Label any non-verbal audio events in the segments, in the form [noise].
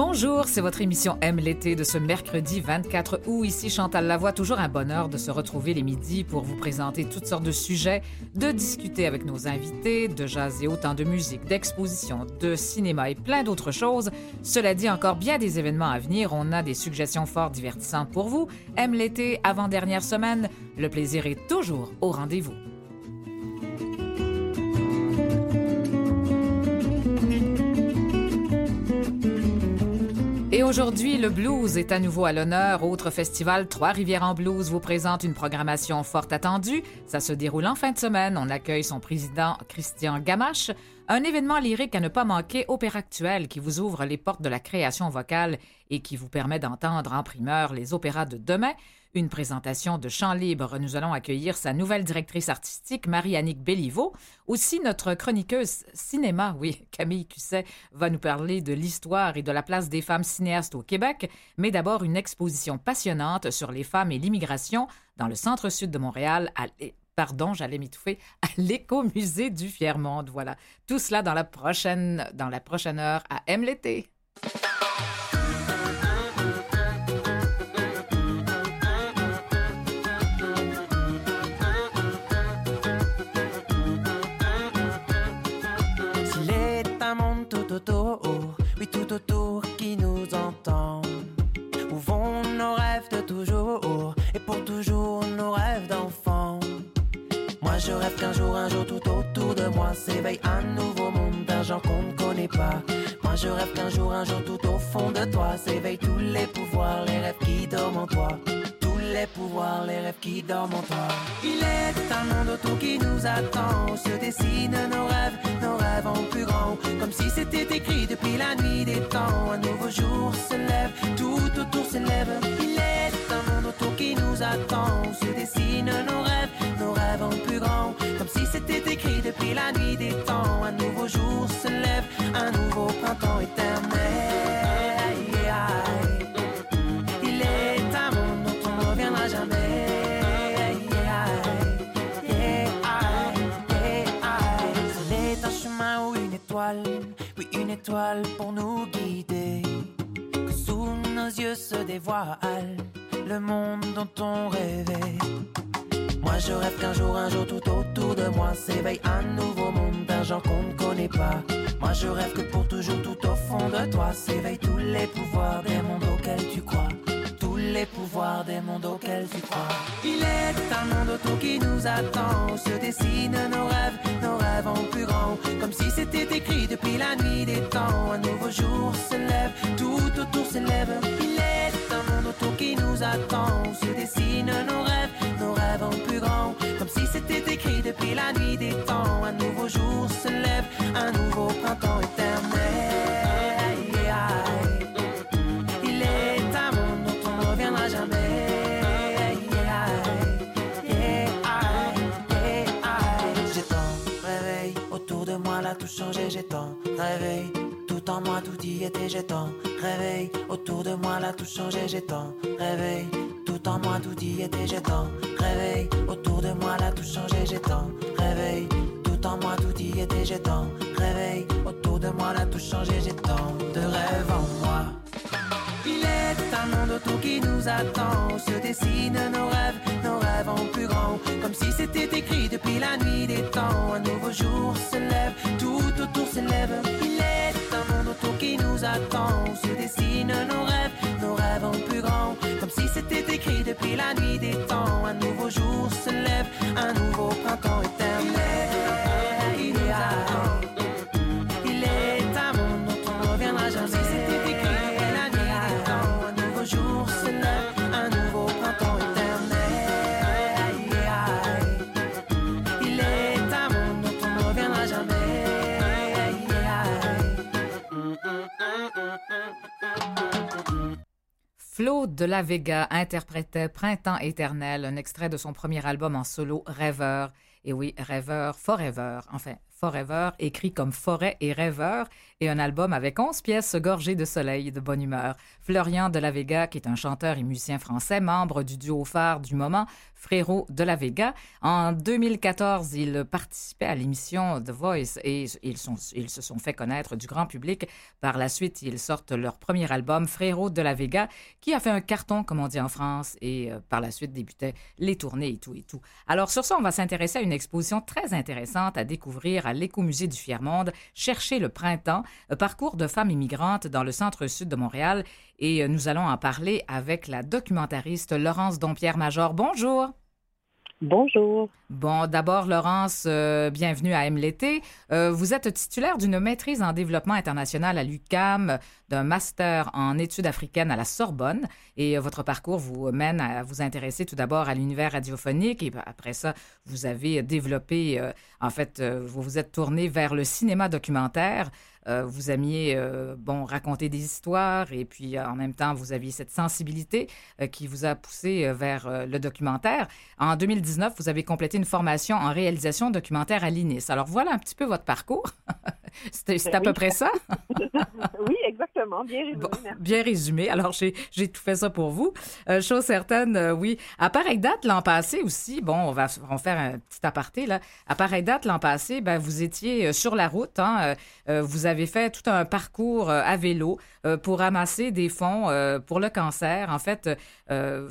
Bonjour, c'est votre émission Aime l'été de ce mercredi 24 août. Ici Chantal Lavoie, toujours un bonheur de se retrouver les midis pour vous présenter toutes sortes de sujets, de discuter avec nos invités, de jaser autant de musique, d'exposition, de cinéma et plein d'autres choses. Cela dit, encore bien des événements à venir. On a des suggestions fort divertissantes pour vous. Aime l'été, avant-dernière semaine. Le plaisir est toujours au rendez-vous. Et aujourd'hui, le blues est à nouveau à l'honneur. Autre festival, Trois-Rivières en blues vous présente une programmation fort attendue. Ça se déroule en fin de semaine. On accueille son président, Christian Gamache. Un événement lyrique à ne pas manquer, Opéra Actuel, qui vous ouvre les portes de la création vocale et qui vous permet d'entendre en primeur les opéras de demain. Une présentation de chant libre. Nous allons accueillir sa nouvelle directrice artistique, Marie-Annick Béliveau. Aussi, notre chroniqueuse cinéma, oui, [laughs] Camille Cusset, va nous parler de l'histoire et de la place des femmes cinéastes au Québec. Mais d'abord, une exposition passionnante sur les femmes et l'immigration dans le centre-sud de Montréal, à pardon, j'allais m'étouffer, [laughs] à l'écomusée du Fier-Monde. Voilà. Tout cela dans la prochaine, dans la prochaine heure à M l'été. Oui tout autour qui nous entend. Où vont nos rêves de toujours et pour toujours nos rêves d'enfant? Moi je rêve qu'un jour, un jour tout autour de moi s'éveille un nouveau monde d'un genre qu'on ne connaît pas. Moi je rêve qu'un jour, un jour tout au fond de toi s'éveillent tous les pouvoirs, les rêves qui dorment en toi. Les pouvoirs, les rêves qui dorment en toi. Il est un monde autour qui nous attend, se dessinent nos rêves, nos rêves en plus grand. Comme si c'était écrit depuis la nuit des temps. Un nouveau jour se lève, tout autour s'élève. Il est un monde autour qui nous attend, se dessinent nos rêves, nos rêves en plus grand. Comme si c'était écrit depuis la nuit des temps. Un nouveau jour se lève, un nouveau printemps éternel. Pour nous guider. Que sous nos yeux se dévoile le monde dont on rêvait. Moi je rêve qu'un jour, un jour tout autour de moi s'éveille un nouveau monde d'un genre qu'on ne connaît pas. Moi je rêve que pour toujours tout au fond de toi s'éveillent tous les pouvoirs des mondes auxquels tu crois. Les pouvoirs des mondes auxquels tu crois. Il est un monde autour qui nous attend, se dessinent nos rêves, nos rêves en plus grand. Comme si c'était écrit depuis la nuit des temps. Un nouveau jour se lève, tout autour s'élève. Il est un monde autour qui nous attend, se dessinent nos rêves, nos rêves en plus grand. Comme si c'était écrit depuis la nuit des temps. Un nouveau jour se lève, un nouveau printemps éternel. Là tout changé. J'ai tant tout en moi, tout y était. J'ai tant réveil autour de moi, là tout changé. J'ai tant réveil tout en moi, tout y était. J'ai tant réveil autour de moi, là tout changé. J'ai tant tout en moi, tout y était. J'ai tant réveil autour de moi, là tout changé. J'ai de rêves en moi. Il est un monde autour qui nous attend, se dessinent nos rêves, nos rêves en plus grand. Comme si c'était écrit depuis la nuit des temps. Un nouveau jour se lève, tout autour s'élève. Il est un monde autour qui nous attend, se dessinent nos rêves, nos rêves en plus grand. Comme si c'était écrit depuis la nuit des temps. Un nouveau jour se lève, un nouveau printemps éternel. Flo de la Vega interprétait Printemps éternel, un extrait de son premier album en solo Rêveur. Et oui, Rêveur Forever, enfin Forever, écrit comme forêt et rêveur, et un album avec onze pièces gorgées de soleil et de bonne humeur. Florian de la Vega, qui est un chanteur et musicien français, membre du duo phare du moment, Frérot de la Vega. En 2014, il participait à l'émission The Voice et ils, sont, ils se sont fait connaître du grand public. Par la suite, ils sortent leur premier album, Frérot de la Vega, qui a fait un carton, comme on dit en France, et euh, par la suite débutait les tournées et tout et tout. Alors sur ça, on va s'intéresser à une exposition très intéressante à découvrir à l'écomusée du Fier-Monde, Chercher le printemps, parcours de femmes immigrantes dans le centre-sud de Montréal. Et euh, nous allons en parler avec la documentariste Laurence Dompierre-Major. Bonjour. Bonjour. Bon, d'abord, Laurence, euh, bienvenue à M l'été. Euh, vous êtes titulaire d'une maîtrise en développement international à l'UCAM, d'un master en études africaines à la Sorbonne, et votre parcours vous mène à vous intéresser tout d'abord à l'univers radiophonique, et après ça, vous avez développé, en fait, vous vous êtes tourné vers le cinéma documentaire. Euh, vous aimiez euh, bon raconter des histoires et puis euh, en même temps vous aviez cette sensibilité qui vous a poussé vers le documentaire. En 2019, vous avez complété une formation en réalisation documentaire à l'INIS. Alors voilà un petit peu votre parcours. [laughs] C'est à peu près ça? [laughs] oui, exactement. Bien résumé. bien résumé. Alors, j'ai tout fait ça pour vous. chose certaine, oui. À pareille date, l'an passé aussi, bon, on va, on va faire un petit aparté, là. À pareille date, l'an passé, ben, vous étiez sur la route. Hein, vous avez fait tout un parcours euh, à vélo euh, pour ramasser des fonds euh, pour le cancer. En fait,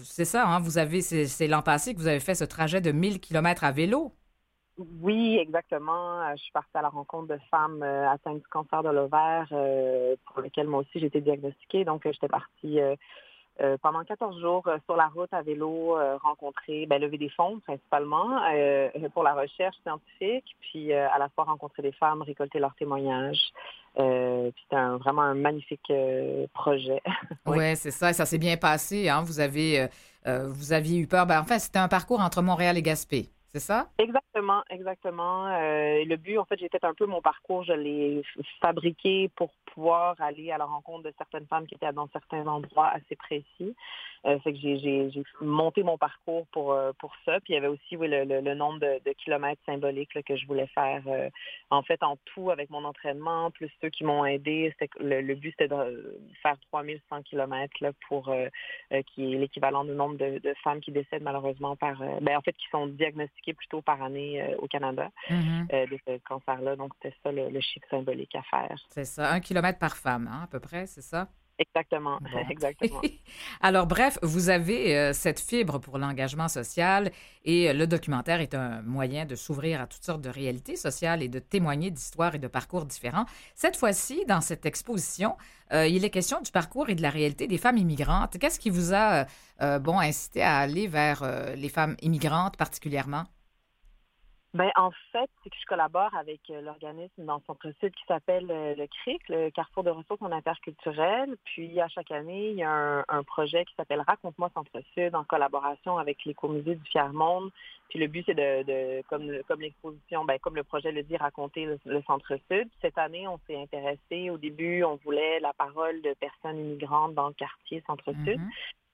c'est ça, hein, vous avez, c'est l'an passé que vous avez fait ce trajet de 1000 km à vélo. Oui, exactement. Je suis partie à la rencontre de femmes atteintes du cancer de l'ovaire pour lesquelles moi aussi j'ai été diagnostiquée. Donc, j'étais partie euh, pendant 14 jours euh, sur la route à vélo, euh, rencontrer, ben, lever des fonds principalement pour la recherche scientifique, puis à la fois rencontrer des femmes, récolter leurs témoignages. c'était vraiment un magnifique projet. [laughs] oui, ouais, c'est ça. Ça s'est bien passé. Hein? Vous avez, vous aviez eu peur. Ben, en fait, c'était un parcours entre Montréal et Gaspé. Exactement, exactement. le but, en fait, j'ai fait un peu mon parcours, je l'ai fabriqué pour pouvoir aller à la rencontre de certaines femmes qui étaient dans certains endroits assez précis. Euh, fait que j'ai monté mon parcours pour, euh, pour ça. Puis il y avait aussi oui, le, nombre de, kilomètres symboliques que je voulais faire. Euh, en fait, en tout, avec mon entraînement, plus ceux qui m'ont aidé, le, le but, c'était de faire 3100 kilomètres pour qui est l'équivalent du nombre de, de, femmes qui décèdent malheureusement par ben, en fait qui sont diagnostiquées plutôt par année au Canada mm-hmm. de ce cancer-là. Donc c'était ça le, le chiffre symbolique à faire. C'est ça, un kilomètre par femme, hein, à peu près, c'est ça? Exactement, [laughs] exactement. [laughs] Alors, bref, vous avez euh, cette fibre pour l'engagement social et euh, le documentaire est un moyen de s'ouvrir à toutes sortes de réalités sociales et de témoigner d'histoires et de parcours différents. Cette fois-ci, dans cette exposition, euh, il est question du parcours et de la réalité des femmes immigrantes. Qu'est-ce qui vous a, bon, incité à aller vers les femmes immigrantes particulièrement? Ben, en fait, c'est que je collabore avec euh, l'organisme dans son sud qui s'appelle euh, le CRIC, le Carrefour de ressources en interculturel. Puis, à chaque année, il y a un, projet qui s'appelle Raconte-moi Centre-Sud en collaboration avec l'écomusée du Fier-Monde. Puis, le but, c'est de, comme, comme l'exposition, ben, comme le projet le dit, raconter le, Centre-Sud. Cette année, on s'est intéressé. Au début, on voulait la parole de personnes immigrantes dans le quartier Centre-Sud. Mm-hmm.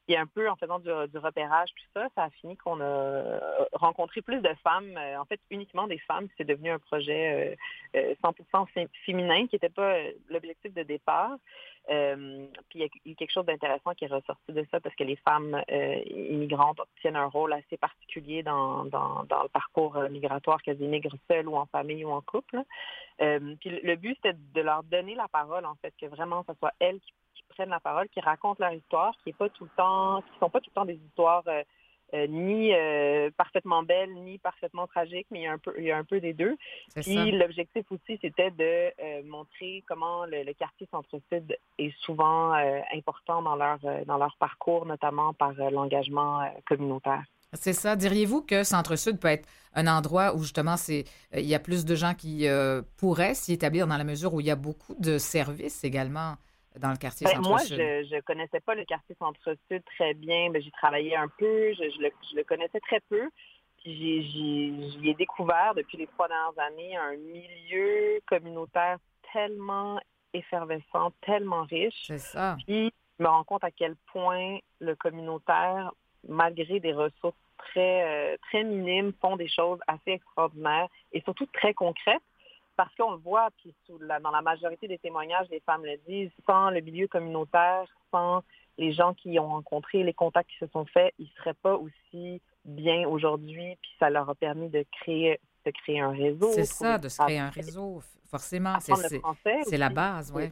Et un peu en faisant du, repérage, tout ça, ça a fini qu'on a euh, rencontré plus de femmes, euh, en fait uniquement des femmes. C'est devenu un projet 100% euh, féminin qui n'était pas l'objectif de départ. Puis il y a eu quelque chose d'intéressant qui est ressorti de ça parce que les femmes immigrantes obtiennent un rôle assez particulier dans, dans, le parcours migratoire, qu'elles immigrent seules ou en famille ou en couple. puis le but, c'était de leur donner la parole, en fait, que vraiment, ce soit elles qui prennent la parole, qui racontent leur histoire, qui est pas tout le temps, qui sont pas tout le temps des histoires euh, euh, ni euh, parfaitement belles, ni parfaitement tragiques, mais il y a un peu, il y a un peu des deux. Puis l'objectif aussi, c'était de montrer comment le, quartier centre-sud est souvent important dans leur dans leur parcours, notamment par l'engagement communautaire. C'est ça. Diriez-vous que Centre-Sud peut être un endroit où justement c'est il y a plus de gens qui pourraient s'y établir dans la mesure où il y a beaucoup de services également? Dans le quartier ben, Centre-Sud? Moi, je ne connaissais pas le quartier Centre-Sud très bien. Ben, j'ai travaillé un peu, je, le, connaissais très peu. Puis j'y ai découvert depuis les trois dernières années un milieu communautaire tellement effervescent, tellement riche. C'est ça. Puis je me rends compte à quel point le communautaire, malgré des ressources très, euh, très minimes, font des choses assez extraordinaires et surtout très concrètes. Parce qu'on le voit, puis dans la majorité des témoignages, les femmes le disent, sans le milieu communautaire, sans les gens qui ont rencontré, les contacts qui se sont faits, ils ne seraient pas aussi bien aujourd'hui, puis ça leur a permis de créer, de créer un réseau. C'est ça, de se créer un réseau, forcément. C'est la base, oui.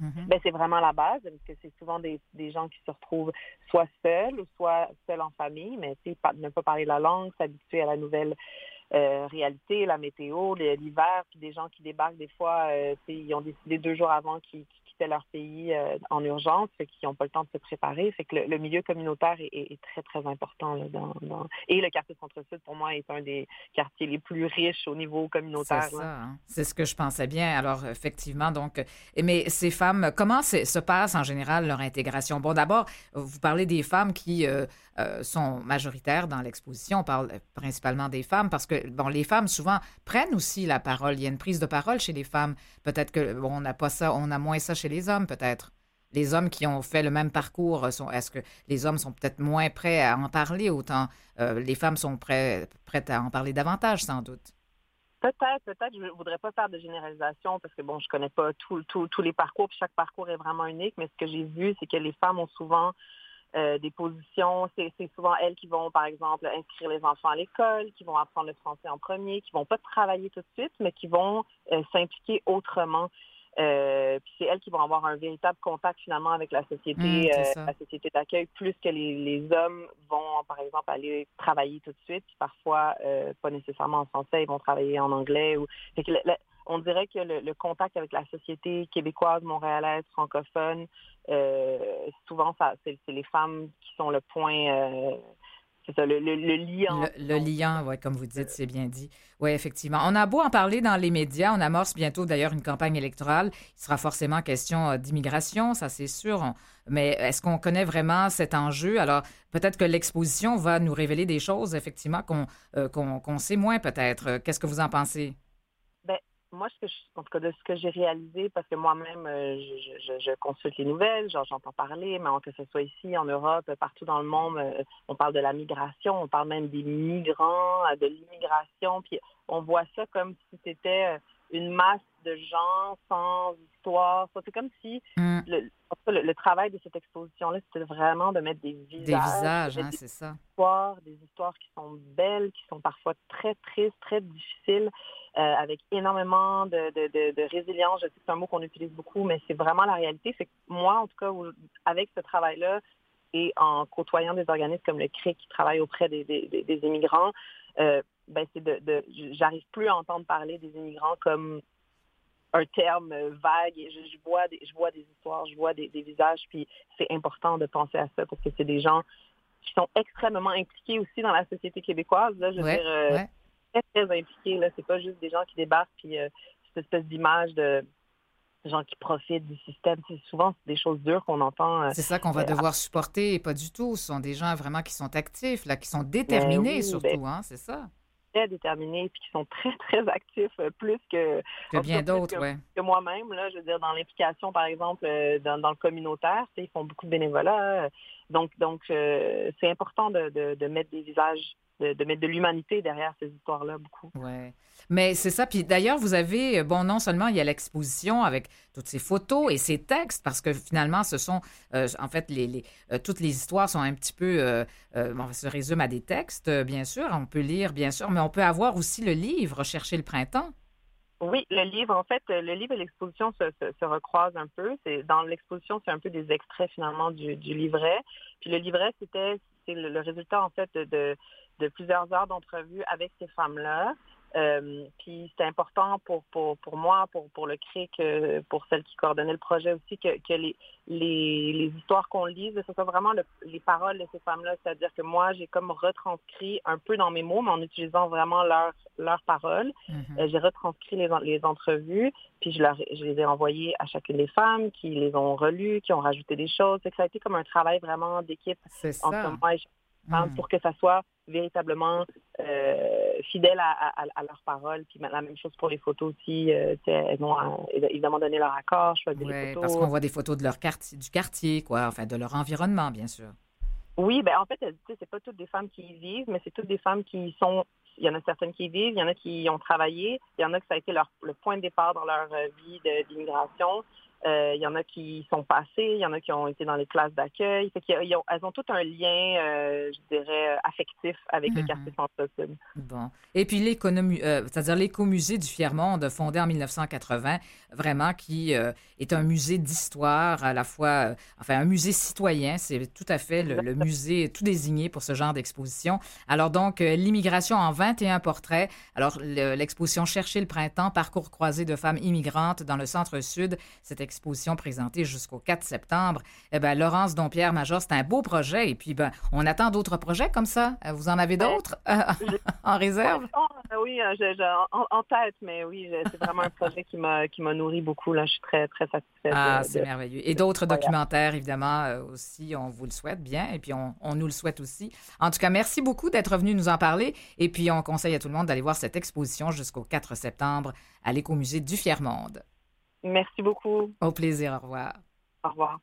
Mm-hmm. ben, c'est vraiment la base, parce que c'est souvent des, des, gens qui se retrouvent soit seuls ou soit seuls en famille, mais ne pas parler la langue, s'habituer à la nouvelle euh, réalité, la météo, l'hiver, puis des gens qui débarquent des fois, euh, ils ont décidé deux jours avant qu'ils leur pays euh, en urgence, fait qu'ils n'ont pas le temps de se préparer. C'est que le, milieu communautaire est, très, très important. dans, Et le quartier Centre-Sud, pour moi, est un des quartiers les plus riches au niveau communautaire. C'est ça. Hein. C'est ce que je pensais bien. Alors, effectivement, donc, mais ces femmes, comment se passe en général leur intégration? Bon, d'abord, vous parlez des femmes qui euh, euh, sont majoritaires dans l'exposition. On parle principalement des femmes parce que, bon, les femmes souvent prennent aussi la parole. Il y a une prise de parole chez les femmes. Peut-être que, bon, on n'a pas ça, on a moins ça chez les hommes, peut-être. Les hommes qui ont fait le même parcours, sont, est-ce que les hommes sont peut-être moins prêts à en parler autant? Euh, les femmes sont prêtes à en parler davantage, sans doute? Peut-être, peut-être. Je ne voudrais pas faire de généralisation parce que, bon, je connais pas tous les parcours, puis chaque parcours est vraiment unique, mais ce que j'ai vu, c'est que les femmes ont souvent euh, des positions. C'est souvent elles qui vont, par exemple, inscrire les enfants à l'école, qui vont apprendre le français en premier, qui vont pas travailler tout de suite, mais qui vont euh, s'impliquer autrement. Euh, puis c'est elles qui vont avoir un véritable contact finalement avec la société, mmh, euh, la société d'accueil, plus que les, les, hommes vont, par exemple, aller travailler tout de suite. Parfois, euh, pas nécessairement en français, ils vont travailler en anglais. Ou... on dirait que le, contact avec la société québécoise, montréalaise, francophone, souvent, ça, c'est, les femmes qui sont le point le, le, lien. Le, comme vous dites, c'est bien dit. Oui, effectivement. On a beau en parler dans les médias. On amorce bientôt d'ailleurs une campagne électorale. Il sera forcément question euh, d'immigration, ça c'est sûr. Mais est-ce qu'on connaît vraiment cet enjeu? Alors, peut-être que l'exposition va nous révéler des choses, effectivement, qu'on euh, qu'on sait moins peut-être. Qu'est-ce que vous en pensez? Moi, ce que je, en tout cas, de ce que j'ai réalisé, parce que moi-même, euh, je, consulte les nouvelles, j'entends parler, mais que ce soit ici, en Europe, partout dans le monde, euh, on parle de la migration, on parle même des migrants, euh, de l'immigration, puis on voit ça comme si c'était une masse de gens sans histoire. C'est comme si mm. le, travail de cette exposition-là, c'était vraiment de mettre des visages. Des visages, hein, c'est ça. Histoires, des histoires qui sont belles, qui sont parfois très tristes, très difficiles, euh, avec énormément de, de, de, résilience. Je sais que c'est un mot qu'on utilise beaucoup, mais c'est vraiment la réalité. C'est que moi, en tout cas, avec ce travail-là, et en côtoyant des organismes comme le CRIC qui travaillent auprès des, des, des immigrants, euh, ben c'est de, de j'arrive plus à entendre parler des immigrants comme un terme vague. Je, je, vois des, je vois des histoires, je vois des, des visages, puis c'est important de penser à ça parce que c'est des gens qui sont extrêmement impliqués aussi dans la société québécoise. Là, je veux dire, euh, très, très impliqués. Là, c'est pas juste des gens qui débarquent puis euh, cette espèce d'image de gens qui profitent du système. C'est souvent des choses dures qu'on entend. Euh, c'est ça qu'on va devoir supporter, et pas du tout. Ce sont des gens vraiment qui sont actifs, là, qui sont déterminés ben surtout, ben, hein, c'est ça très déterminés puis qui sont très, très actifs, euh, plus que, que bien d'autres, que, moi-même. Là, je veux dire, dans l'implication, par exemple, euh, dans, dans le communautaire, ils font beaucoup de bénévolat. Euh, donc, donc c'est important de, de, de, mettre des visages de, mettre de l'humanité derrière ces histoires-là, beaucoup. Oui. Mais c'est ça. Puis d'ailleurs, vous avez, bon, non seulement il y a l'exposition avec toutes ces photos et ces textes, parce que finalement, ce sont, euh, en fait, les, les euh, toutes les histoires sont un petit peu, euh, bon, se résument à des textes, bien sûr. On peut lire, bien sûr, mais on peut avoir aussi le livre Chercher le printemps. Oui, le livre, en fait, le livre et l'exposition se, se, recroisent un peu. C'est dans l'exposition, c'est un peu des extraits finalement du, du livret. Puis le livret, c'était c'est le, résultat en fait de, de plusieurs heures d'entrevue avec ces femmes-là. Euh, puis c'était important pour, pour, pour moi, pour, pour le CRIC, pour celle qui coordonnait le projet aussi, que, que les, les, les histoires qu'on lise, ce soit vraiment les paroles de ces femmes-là. C'est-à-dire que moi, j'ai comme retranscrit un peu dans mes mots, mais en utilisant vraiment leurs paroles. Mm-hmm. Euh, j'ai retranscrit les, les entrevues, puis je, leur, je les ai envoyées à chacune des femmes qui les ont relues, qui ont rajouté des choses. C'est que ça a été comme un travail vraiment d'équipe entre moi et mm. pour que ça soit véritablement euh, fidèles à, leurs paroles. Puis la même chose pour les photos aussi. Euh, elles vont euh, évidemment donner leur accord, choisir les photos. parce qu'on voit des photos de leur quartier, du quartier, quoi, enfin de leur environnement, bien sûr. Oui, ben en fait, c'est pas toutes des femmes qui y vivent, mais c'est toutes des femmes qui sont il y en a certaines qui vivent, il y en a qui ont travaillé, il y en a que ça a été leur, le point de départ dans leur vie d'immigration. Euh, il y en a qui sont passés, il y en a qui ont été dans les classes d'accueil. Elles ont tout un lien, euh, je dirais, affectif avec le mhm. quartier centre-sud. Bon. Et puis l'économie, euh, c'est-à-dire l'écomusée du Fier-Monde, fondé en 1980, vraiment qui est un musée d'histoire à la fois, enfin un musée citoyen. C'est tout à fait le, musée tout désigné pour ce genre d'exposition. Alors donc l'immigration en 21 portraits. Alors l'exposition Chercher le printemps, parcours croisé de femmes immigrantes dans le centre-sud. Cette exposition présentée jusqu'au 4 septembre. Eh bien, Laurence Dompierre Major, c'est un beau projet. Et puis, ben, on attend d'autres projets comme ça. Euh, vous en avez ben, d'autres euh, [laughs] en réserve? Oui, euh, en, tête, mais oui, c'est vraiment un projet qui m'a qui m'a nourri beaucoup. Là, je suis très très satisfaite. Ah, c'est merveilleux. Et d'autres documentaires, évidemment, aussi, on vous le souhaite bien, et puis on, on nous le souhaite aussi. En tout cas, merci beaucoup d'être venu nous en parler. Et puis, on conseille à tout le monde d'aller voir cette exposition jusqu'au 4 septembre à l'Écomusée du Fier-Monde. Merci beaucoup. Au plaisir. Au revoir. Au revoir.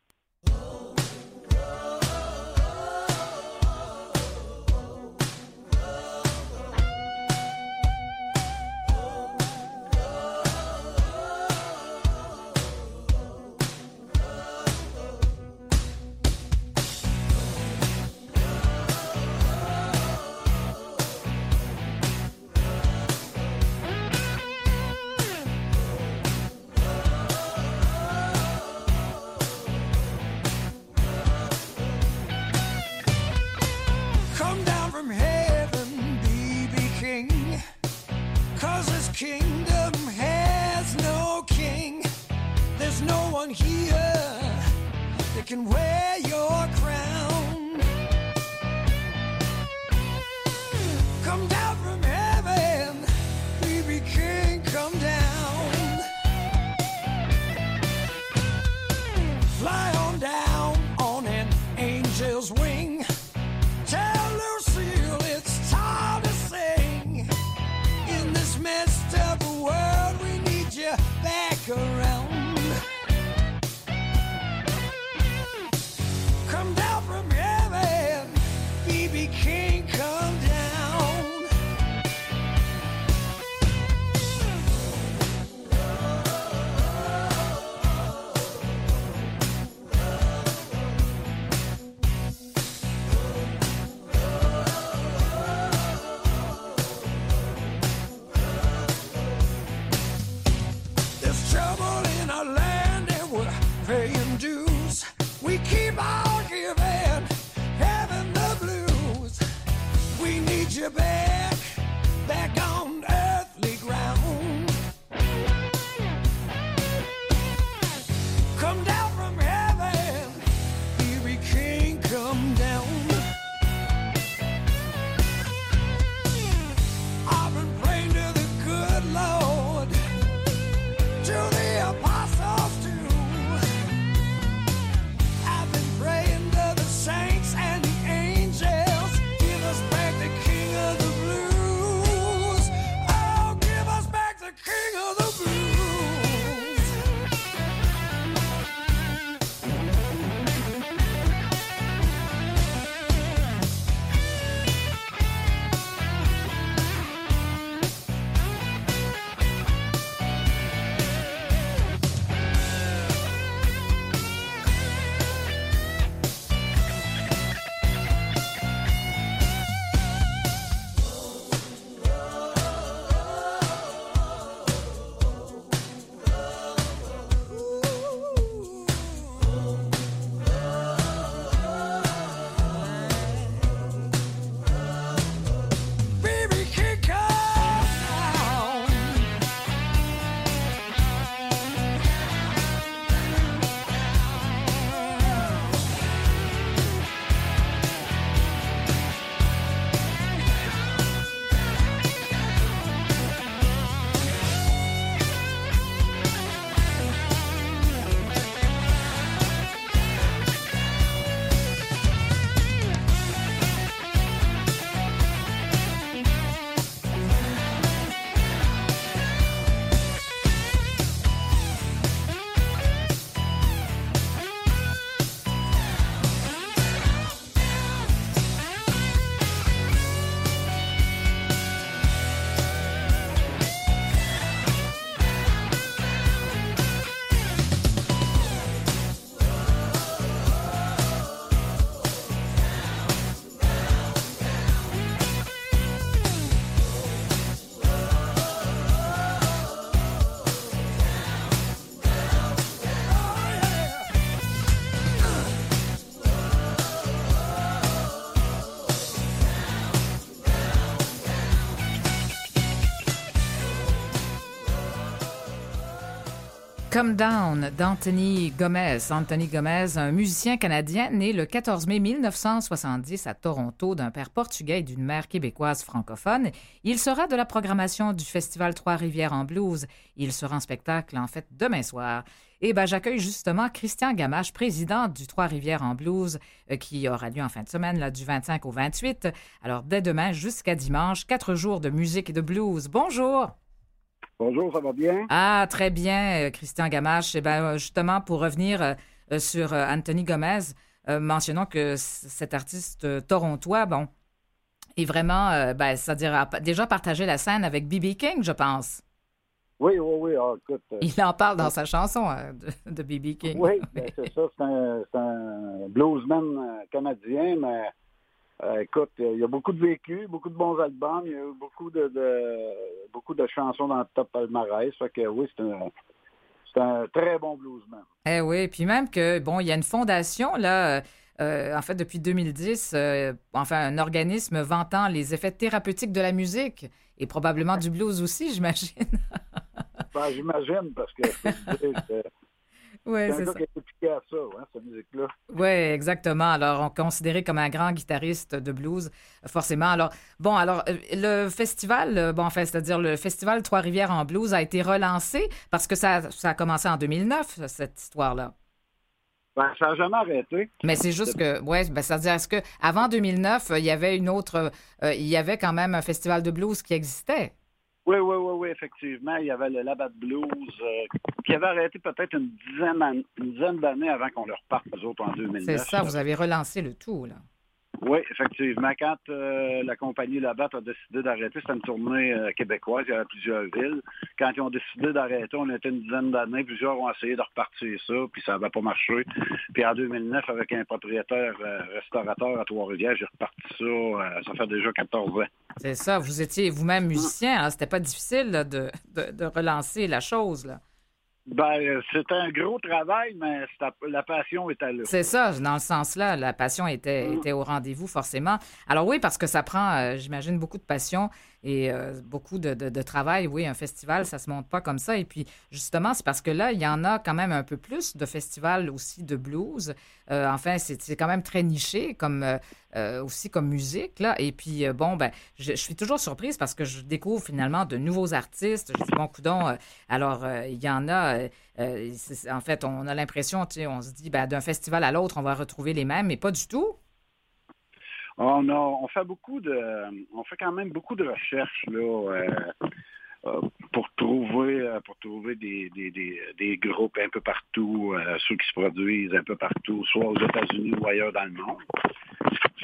kingdom has no king. There's no one here that can wear your crown. trouble. Come Down d'Anthony Gomez. Anthony Gomez, un musicien canadien né le 14 mai 1970 à Toronto d'un père portugais et d'une mère québécoise francophone. Il sera de la programmation du Festival Trois-Rivières en blues. Il sera en spectacle en fait demain soir. Et ben, j'accueille justement Christian Gamache, président du Trois-Rivières en blues, euh, qui aura lieu en fin de semaine, là, du 25 au 28. Alors, dès demain jusqu'à dimanche, quatre jours de musique et de blues. Bonjour! Bonjour, ça va bien? Ah, très bien, euh, Christian Gamache. Eh ben, justement, pour revenir euh, sur euh, Anthony Gomez, mentionnons que cet artiste torontois, bon, est vraiment, ben, c'est-à-dire, a déjà partagé la scène avec B.B. King, je pense. Oui, oui, oui. Ah, écoute, Il en parle dans sa chanson de B.B. King. Oui, [laughs] ben, c'est ça. C'est un, un, bluesman canadien, mais euh, écoute, il y a beaucoup de vécu, beaucoup de bons albums, il y a eu beaucoup de, beaucoup de chansons dans le top palmarès. Fait que oui, c'est un, c'est un très bon bluesman. Eh oui, puis même que bon, il y a une fondation là. Euh, en fait, depuis 2010, euh, enfin, un organisme vantant les effets thérapeutiques de la musique et probablement du blues aussi, [laughs] j'imagine. ben, j'imagine, parce que Oui, c'est ça. Qui à ça, hein, cette musique-là. Oui, exactement. Alors, on considéré comme un grand guitariste de blues, forcément. Alors, bon, alors, euh, le festival, euh, bon, enfin, c'est-à-dire le festival Trois-Rivières en blues a été relancé parce que ça, ça a commencé en 2009, cette histoire-là. Ben, ça n'a jamais arrêté. Mais c'est juste que, oui, ben, c'est-à-dire, est-ce qu'avant 2009, il y avait une autre, euh, il y avait quand même un festival de blues qui existait? Oui, oui, oui, oui, effectivement. Il y avait le Labat Blues euh, qui avait arrêté peut-être une dizaine, une dizaine d'années avant qu'on le reparte, eux autres, en 2009. C'est ça, vous avez relancé le tout, là. Oui, effectivement. Quand euh, la compagnie Labatt a décidé d'arrêter, c'était une tournée euh, québécoise, il y avait plusieurs villes. Quand ils ont décidé d'arrêter, on était une dizaine d'années, plusieurs ont essayé de repartir ça, puis ça n'avait pas marché. Puis en 2009, avec un propriétaire euh, restaurateur à Trois-Rivières, j'ai reparti ça, ça fait déjà 14 ans. C'est ça, vous étiez vous-même musicien, hein? c'était pas difficile de, de, relancer la chose. Là. Ben, c'est un gros travail, mais la passion était là. C'est ça, dans le sens-là, la passion était, mm. était au rendez-vous, forcément. Alors oui, parce que ça prend, euh, j'imagine, beaucoup de passion et euh, beaucoup de, travail. Oui, un festival, ça se monte pas comme ça. Et puis, justement, c'est parce que là, il y en a quand même un peu plus de festivals aussi de blues. Euh, enfin, c'est quand même très niché comme euh, aussi comme musique. Là. Et puis, bon, ben, je, suis toujours surprise parce que je découvre finalement de nouveaux artistes. Je dis, bon, coudon, alors, il y en a. en fait, on a l'impression, on se dit, ben, d'un festival à l'autre, on va retrouver les mêmes, mais pas du tout. On, a, on fait beaucoup de, on fait quand même beaucoup de recherches là, euh, pour trouver, euh, pour trouver des, des, des, des, groupes un peu partout, ceux qui se produisent un peu partout, soit aux États-Unis ou ailleurs dans le monde.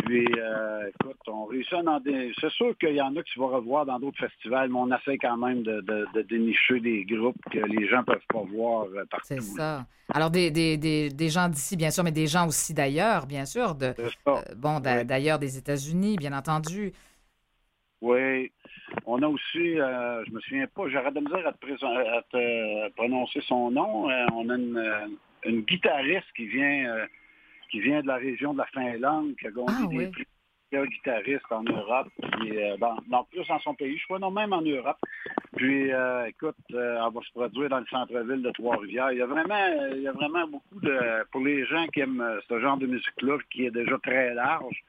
Puis, euh, écoute, on réussit à des... C'est sûr qu'il y en a qui vont revoir dans d'autres festivals, mais on essaie quand même de, de, dénicher des groupes que les gens ne peuvent pas voir euh, partout. C'est ça. Alors, des, des, des, des gens d'ici, bien sûr, mais des gens aussi d'ailleurs, bien sûr. De, euh, bon, d'ailleurs, des États-Unis, bien entendu. Oui. On a aussi, je me souviens pas, j'aurais de misère à te, à te prononcer son nom. on a une, une guitariste qui vient qui vient de la région de la Finlande, qui a gagné ah, des prix guitariste en Europe, puis, euh, dans, plus dans son pays, je crois, non, même en Europe. Puis, euh, écoute, euh, elle va se produire dans le centre-ville de Trois-Rivières. Il y a vraiment, il y a vraiment beaucoup de, pour les gens qui aiment ce genre de musique-là, qui est déjà très large,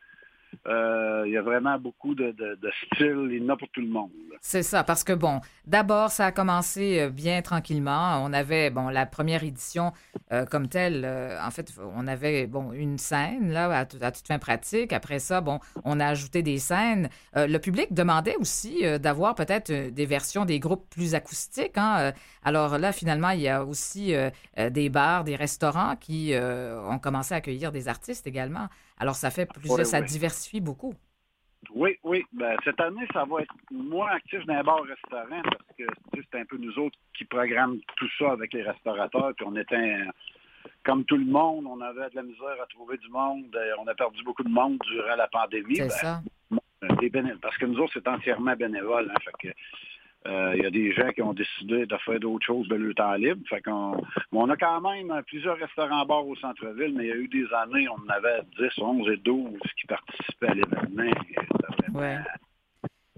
euh, il y a vraiment beaucoup de, de, de styles, il y en a pour tout le monde. C'est ça, parce que bon, d'abord, ça a commencé euh, bien tranquillement. On avait, bon, la première édition euh, comme telle, en fait, on avait, bon, une scène, là, à, toute fin pratique. Après ça, bon, on a ajouté des scènes. le public demandait aussi d'avoir peut-être des versions des groupes plus acoustiques. Hein. Alors là, finalement, il y a aussi des bars, des restaurants qui ont commencé à accueillir des artistes également. Alors, ça fait plus, ça diversifie beaucoup. Oui, oui. Ben, cette année, ça va être moins actif dans les bars-restaurants parce que c'est un peu nous autres qui programment tout ça avec les restaurateurs. Puis on était, comme tout le monde, on avait de la misère à trouver du monde. Euh, on a perdu beaucoup de monde durant la pandémie. C'est ben, ça. parce que nous autres, c'est entièrement bénévole. Hein, fait que, euh, il y a des gens qui ont décidé de faire d'autres choses de leur temps libre. Fait qu'on, on a quand même plusieurs restaurants-bars au centre-ville, mais il y a eu des années, on en avait 10, 11 et 12 qui participaient à l'événement.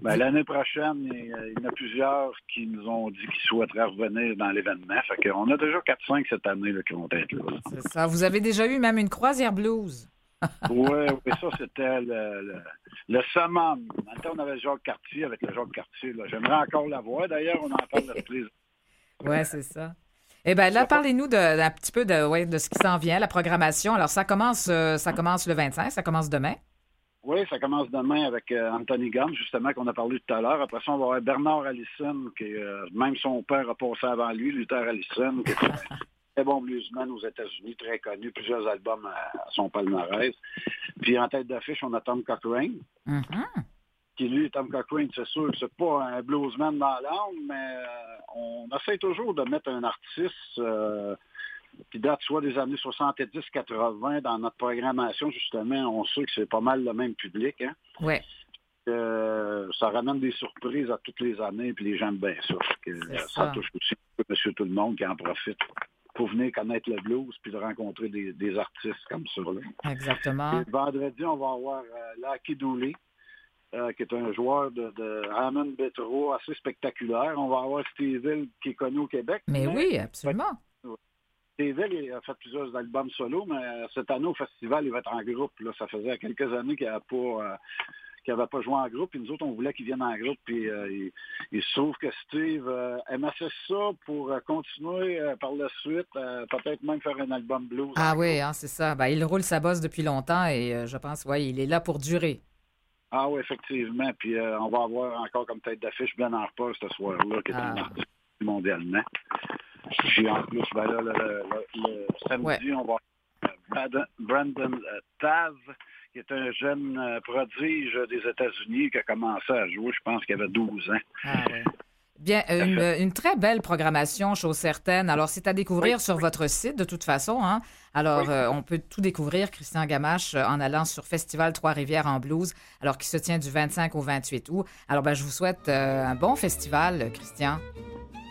Ben, L'année prochaine, il y en a plusieurs qui nous ont dit qu'ils souhaiteraient revenir dans l'événement. Fait qu'on a déjà 4-5 cette année là, qui vont être là. C'est ça. Vous avez déjà eu même une croisière blues. Oui, oui, ça, c'était le, le, le summum. Maintenant, on avait Jacques Cartier avec le Jacques Cartier. J'aimerais encore la voir. D'ailleurs, on en parle de plaisir. Oui, c'est ça. Eh bien, là, parlez-nous d'un petit peu de, ouais, de ce qui s'en vient, la programmation. Alors, ça commence, euh, ça commence le 25, ça commence demain. Oui, ça commence demain avec euh, Anthony Gomes, justement, qu'on a parlé tout à l'heure. Après ça, on va avoir Bernard Allison, qui euh, même son père a passé avant lui, Luther Allison, qui est un très bon bluesman aux États-Unis, très connu, plusieurs albums à, son palmarès. Puis en tête d'affiche, on a Tom Cochrane. Mm-hmm. Qui lui, Tom Cochrane, c'est sûr que c'est pas un bluesman dans l'âme, mais on essaie toujours de mettre un artiste qui date soit des années 70-80 dans notre programmation, justement, on sait que c'est pas mal le même public. Hein? Oui. Euh, ça ramène des surprises à toutes les années, puis les gens aiment bien ça. ça. touche aussi monsieur tout le monde qui en profite pour venir connaître le blues puis de rencontrer des, artistes comme ça. Exactement. vendredi, on va avoir euh, Lucky Dooley, euh, qui est un joueur de, de Hammond Betro assez spectaculaire. On va avoir Steve Hill, qui est connu au Québec. Mais, oui, absolument. Steve a fait plusieurs albums solo, mais euh, cette année au festival, il va être en groupe. Là. Ça faisait quelques années qu'il n'avait pas, euh, pas joué en groupe. Puis nous autres, on voulait qu'il vienne en groupe. Puis euh, il, se trouve que Steve aime assez ça pour continuer par la suite, peut-être même faire un album blues. Ah oui, hein, c'est ça. Ben, il roule sa bosse depuis longtemps et je pense, oui, il est là pour durer. Ah oui, effectivement. Puis on va avoir encore comme tête d'affiche Ben Harper ce soir-là, qui est un ah. artiste mondialement. Puis en plus, ben là, le, samedi, on va avoir Brandon euh, Taz, qui est un jeune euh, prodige des États-Unis qui a commencé à jouer, je pense qu'il avait 12 ans. Ah, Bien, une, très belle programmation, chose certaine. Alors, c'est à découvrir sur votre site, de toute façon. Hein? Alors, euh, on peut tout découvrir, Christian Gamache, en allant sur Festival Trois-Rivières en blues, alors qui se tient du 25 au 28 août. Alors, ben, je vous souhaite un bon festival, Christian.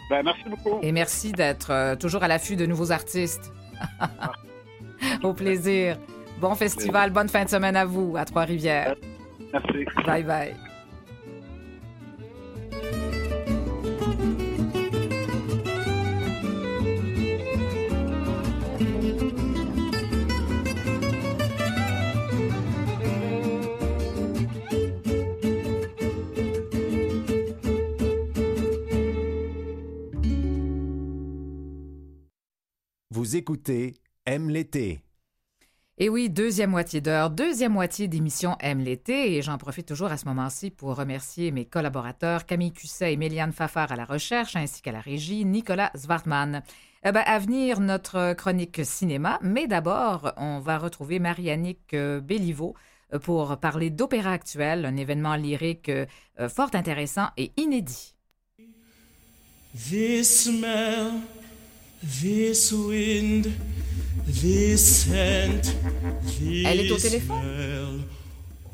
Ben, merci beaucoup. Et merci d'être euh, toujours à l'affût de nouveaux artistes. [laughs] Au plaisir. Bon festival, bonne fin de semaine à vous, à Trois-Rivières. Merci. Bye bye. Vous écoutez Aime l'été. Et oui, deuxième moitié d'heure, deuxième moitié d'émission Aime l'été, et j'en profite toujours à ce moment-ci pour remercier mes collaborateurs Camille Cusset et Méliane Fafard à la recherche, ainsi qu'à la régie, Nicolas Zwartman. Eh ben, à venir, notre chronique cinéma, mais d'abord, on va retrouver Marianique euh, Béliveau euh, pour parler d'opéra actuel, un événement lyrique euh, fort intéressant et inédit. This wind, this this Elle est au téléphone.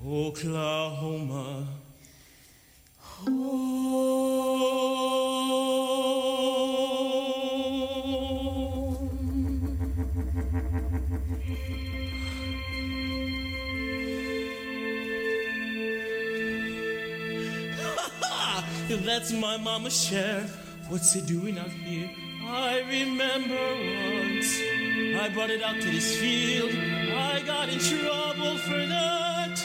Oklahoma. Oh. [laughs] That's my mama's share. What's he doing out here? I remember once I brought it out to this field. I got in trouble for that.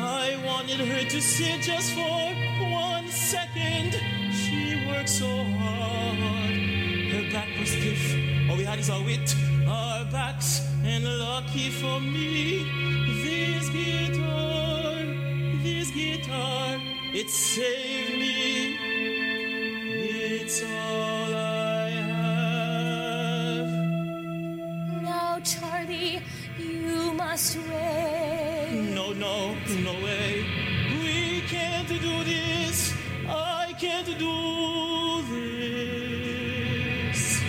I wanted her to sit just for one second. She worked so hard. Her back was stiff. All we had is our wit, our backs, and lucky for me, this guitar, this guitar, it saved me. It's all I No, no, no way. We can't do this. I can't do this.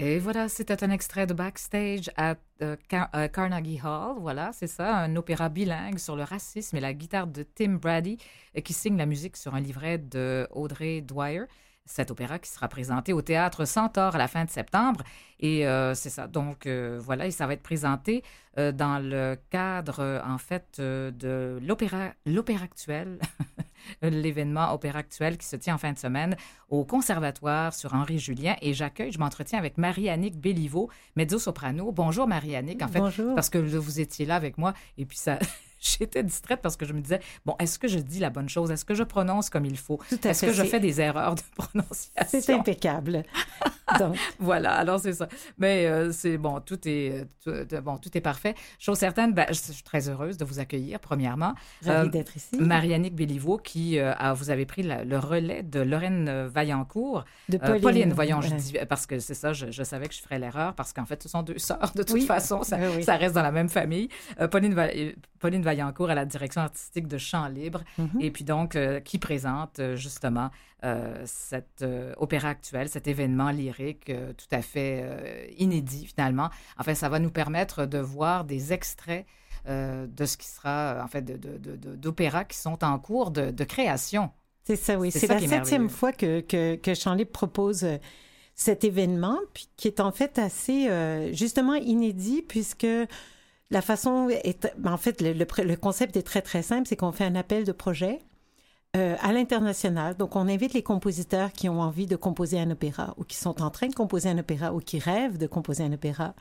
Et voilà, c'était un extrait de Backstage à euh, euh, Carnegie Hall. Voilà, c'est ça, un opéra bilingue sur le racisme et la guitare de Tim Brady euh, qui signe la musique sur un livret de Audrey Dwyer. Cet opéra qui sera présenté au théâtre Centaure à la fin de septembre. Et euh, c'est ça. Donc euh, voilà, et ça va être présenté euh, dans le cadre, en fait, de l'opéra, l'opéra actuel, [laughs] l'événement opéra actuel qui se tient en fin de semaine au Conservatoire sur Henri Julien. Et j'accueille, je m'entretiens avec Marie-Annick Béliveau, mezzo-soprano. Bonjour Marie-Annick, en fait, Bonjour. parce que vous étiez là avec moi. Et puis ça, [laughs] j'étais distraite parce que je me disais, bon, est-ce que je dis la bonne chose? Est-ce que je prononce comme il faut? Est-ce que je fais des erreurs de prononciation? C'est impeccable. [laughs] Donc, Voilà, alors c'est ça. Mais euh, c'est bon, tout est, euh, tout, bon, tout est parfait. Chose certaine, ben, je suis très heureuse de vous accueillir, premièrement. ravi Euh, d'être ici. Marianique Béliveau, qui euh, a, vous avez pris la- le relais de Lorraine euh, Vaillancourt. De Pauline. Pauline, voyons, je dis, parce que c'est ça, je, je savais que je ferais l'erreur, parce qu'en fait, ce sont deux sœurs, de toute Oui. façon, ça, Oui, oui. ça reste dans la même famille. Pauline, Pauline Vaillancourt à la direction artistique de Chant Libre, Mhm. et puis donc, euh, qui présente euh, justement euh, cet opéra actuel, cet événement lyrique tout à fait inédit finalement. Enfin, ça va nous permettre de voir des extraits de ce qui sera, en fait, d'opéras qui sont en cours de, de création. C'est ça, oui. C'est la septième fois que, que, que Chant Libre propose cet événement, puis qui est en fait assez, euh, justement, inédit, puisque la façon est... ben, En fait, le, concept est très, très simple, c'est qu'on fait un appel de projet euh, à l'international. Donc, on invite les compositeurs qui ont envie de composer un opéra, ou qui sont en train de composer un opéra, ou qui rêvent de composer un opéra,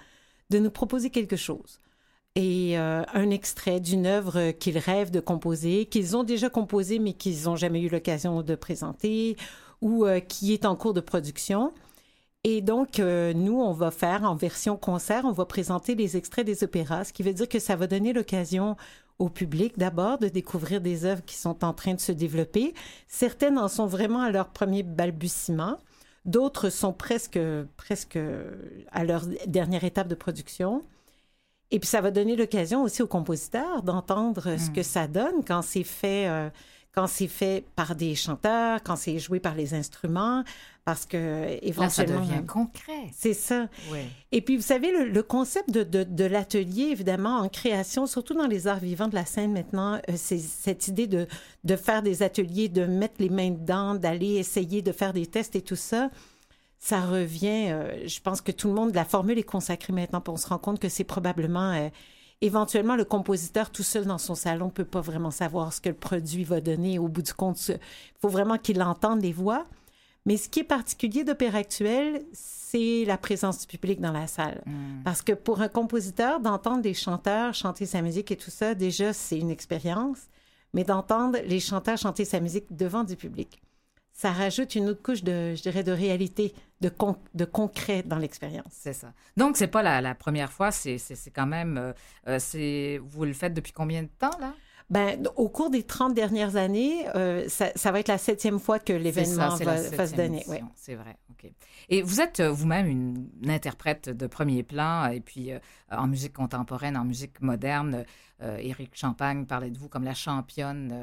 de nous proposer quelque chose. Et euh, un extrait d'une œuvre qu'ils rêvent de composer, qu'ils ont déjà composée, mais qu'ils n'ont jamais eu l'occasion de présenter, ou euh, qui est en cours de production. Et donc, euh, nous, on va faire en version concert, on va présenter les extraits des opéras, ce qui veut dire que ça va donner l'occasion au public d'abord de découvrir des œuvres qui sont en train de se développer. Certaines en sont vraiment à leur premier balbutiement, d'autres sont presque, presque à leur dernière étape de production. Et puis ça va donner l'occasion aussi aux compositeurs d'entendre ce que ça donne quand c'est fait, euh, quand c'est fait par des chanteurs, quand c'est joué par les instruments, parce que Là, ça éventuellement. devient concret. C'est ça. Et puis, vous savez, le, le concept de, de, de l'atelier, évidemment, en création, surtout dans les arts vivants de la scène maintenant, euh, c'est cette idée de, de faire des ateliers, de mettre les mains dedans, d'aller essayer de faire des tests et tout ça. Ça revient, euh, je pense que tout le monde, la formule est consacrée maintenant, puis on se rend compte que c'est probablement, euh, éventuellement, le compositeur tout seul dans son salon peut pas vraiment savoir ce que le produit va donner. Au bout du compte, il faut vraiment qu'il entende les voix. Mais ce qui est particulier d'Opéra Actuel, c'est la présence du public dans la salle. Mm. Parce que pour un compositeur, d'entendre des chanteurs chanter sa musique et tout ça, déjà, c'est une expérience. Mais d'entendre les chanteurs chanter sa musique devant du public, ça rajoute une autre couche de, je dirais, de réalité, de, con- de concret dans l'expérience. C'est ça. Donc, c'est pas la, la première fois, c'est quand même. euh, euh, vous le faites depuis combien de temps, là? Ben, au cours des 30 dernières années, euh, ça, ça va être la septième fois que l'événement va, va se donner. ouais. C'est vrai, OK. Et vous êtes euh, vous-même une, une interprète de premier plan, et puis euh, en musique contemporaine, en musique moderne. Euh, Éric Champagne parlait de vous comme la championne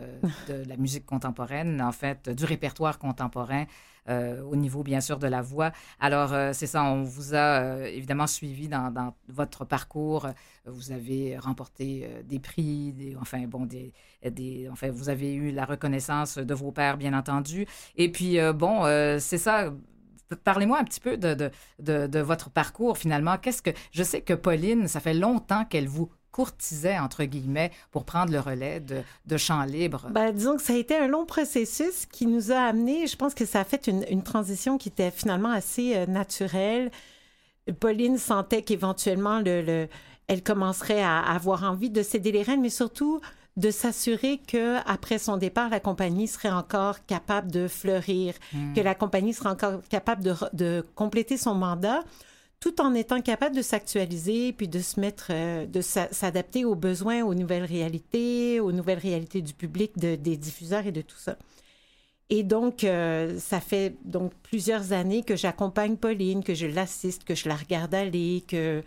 de la musique contemporaine, en fait, du répertoire contemporain, euh, au niveau, bien sûr, de la voix. Alors, euh, c'est ça, on vous a euh, évidemment suivi dans, votre parcours. Vous avez remporté des prix, des, enfin, bon, des, enfin, vous avez eu la reconnaissance de vos pairs, bien entendu. Et puis, bon, c'est ça. Parlez-moi un petit peu de, de, de, de votre parcours, finalement. Qu'est-ce que. Je sais que Pauline, ça fait longtemps qu'elle vous courtisait, entre guillemets, pour prendre le relais de, de Chant Libre. Ben, disons que ça a été un long processus qui nous a amené, je pense que ça a fait une, une transition qui était finalement assez euh, naturelle. Pauline sentait qu'éventuellement, le, le- elle commencerait à avoir envie de céder les rênes, mais surtout de s'assurer que après son départ, la compagnie serait encore capable de fleurir, que la compagnie serait encore capable de, de compléter son mandat, tout en étant capable de s'actualiser puis de se mettre, euh, de s'a- s'adapter aux besoins, aux nouvelles réalités, aux nouvelles réalités du public, de- des diffuseurs et de tout ça. Et donc, euh, ça fait donc plusieurs années que j'accompagne Pauline, que je l'assiste, que je la regarde aller, que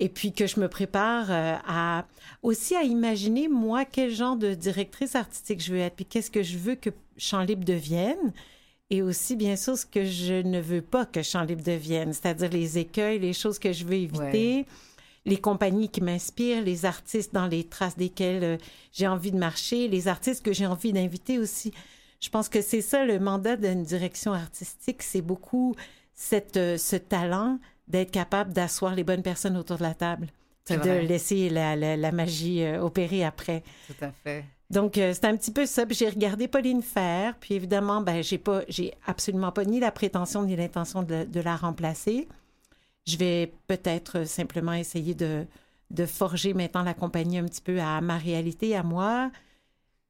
et puis que je me prépare euh, à aussi à imaginer moi quel genre de directrice artistique je veux être, puis qu'est-ce que je veux que Chant Libre devienne, et aussi bien sûr ce que je ne veux pas que Chant Libre devienne, c'est-à-dire les écueils, les choses que je veux éviter. Les compagnies qui m'inspirent, les artistes dans les traces desquels euh, j'ai envie de marcher, les artistes que j'ai envie d'inviter aussi. Je pense que c'est ça le mandat d'une direction artistique, c'est beaucoup cette, euh, ce talent d'être capable d'asseoir les bonnes personnes autour de la table, de laisser la, la- la magie euh, opérer après. Tout à fait. Donc, euh, c'est un petit peu ça. J'ai regardé Pauline faire. Puis évidemment, ben, j'ai pas, j'ai absolument pas ni la prétention ni l'intention de, la remplacer. Je vais peut-être simplement essayer de, forger maintenant la compagnie un petit peu à ma réalité, à moi.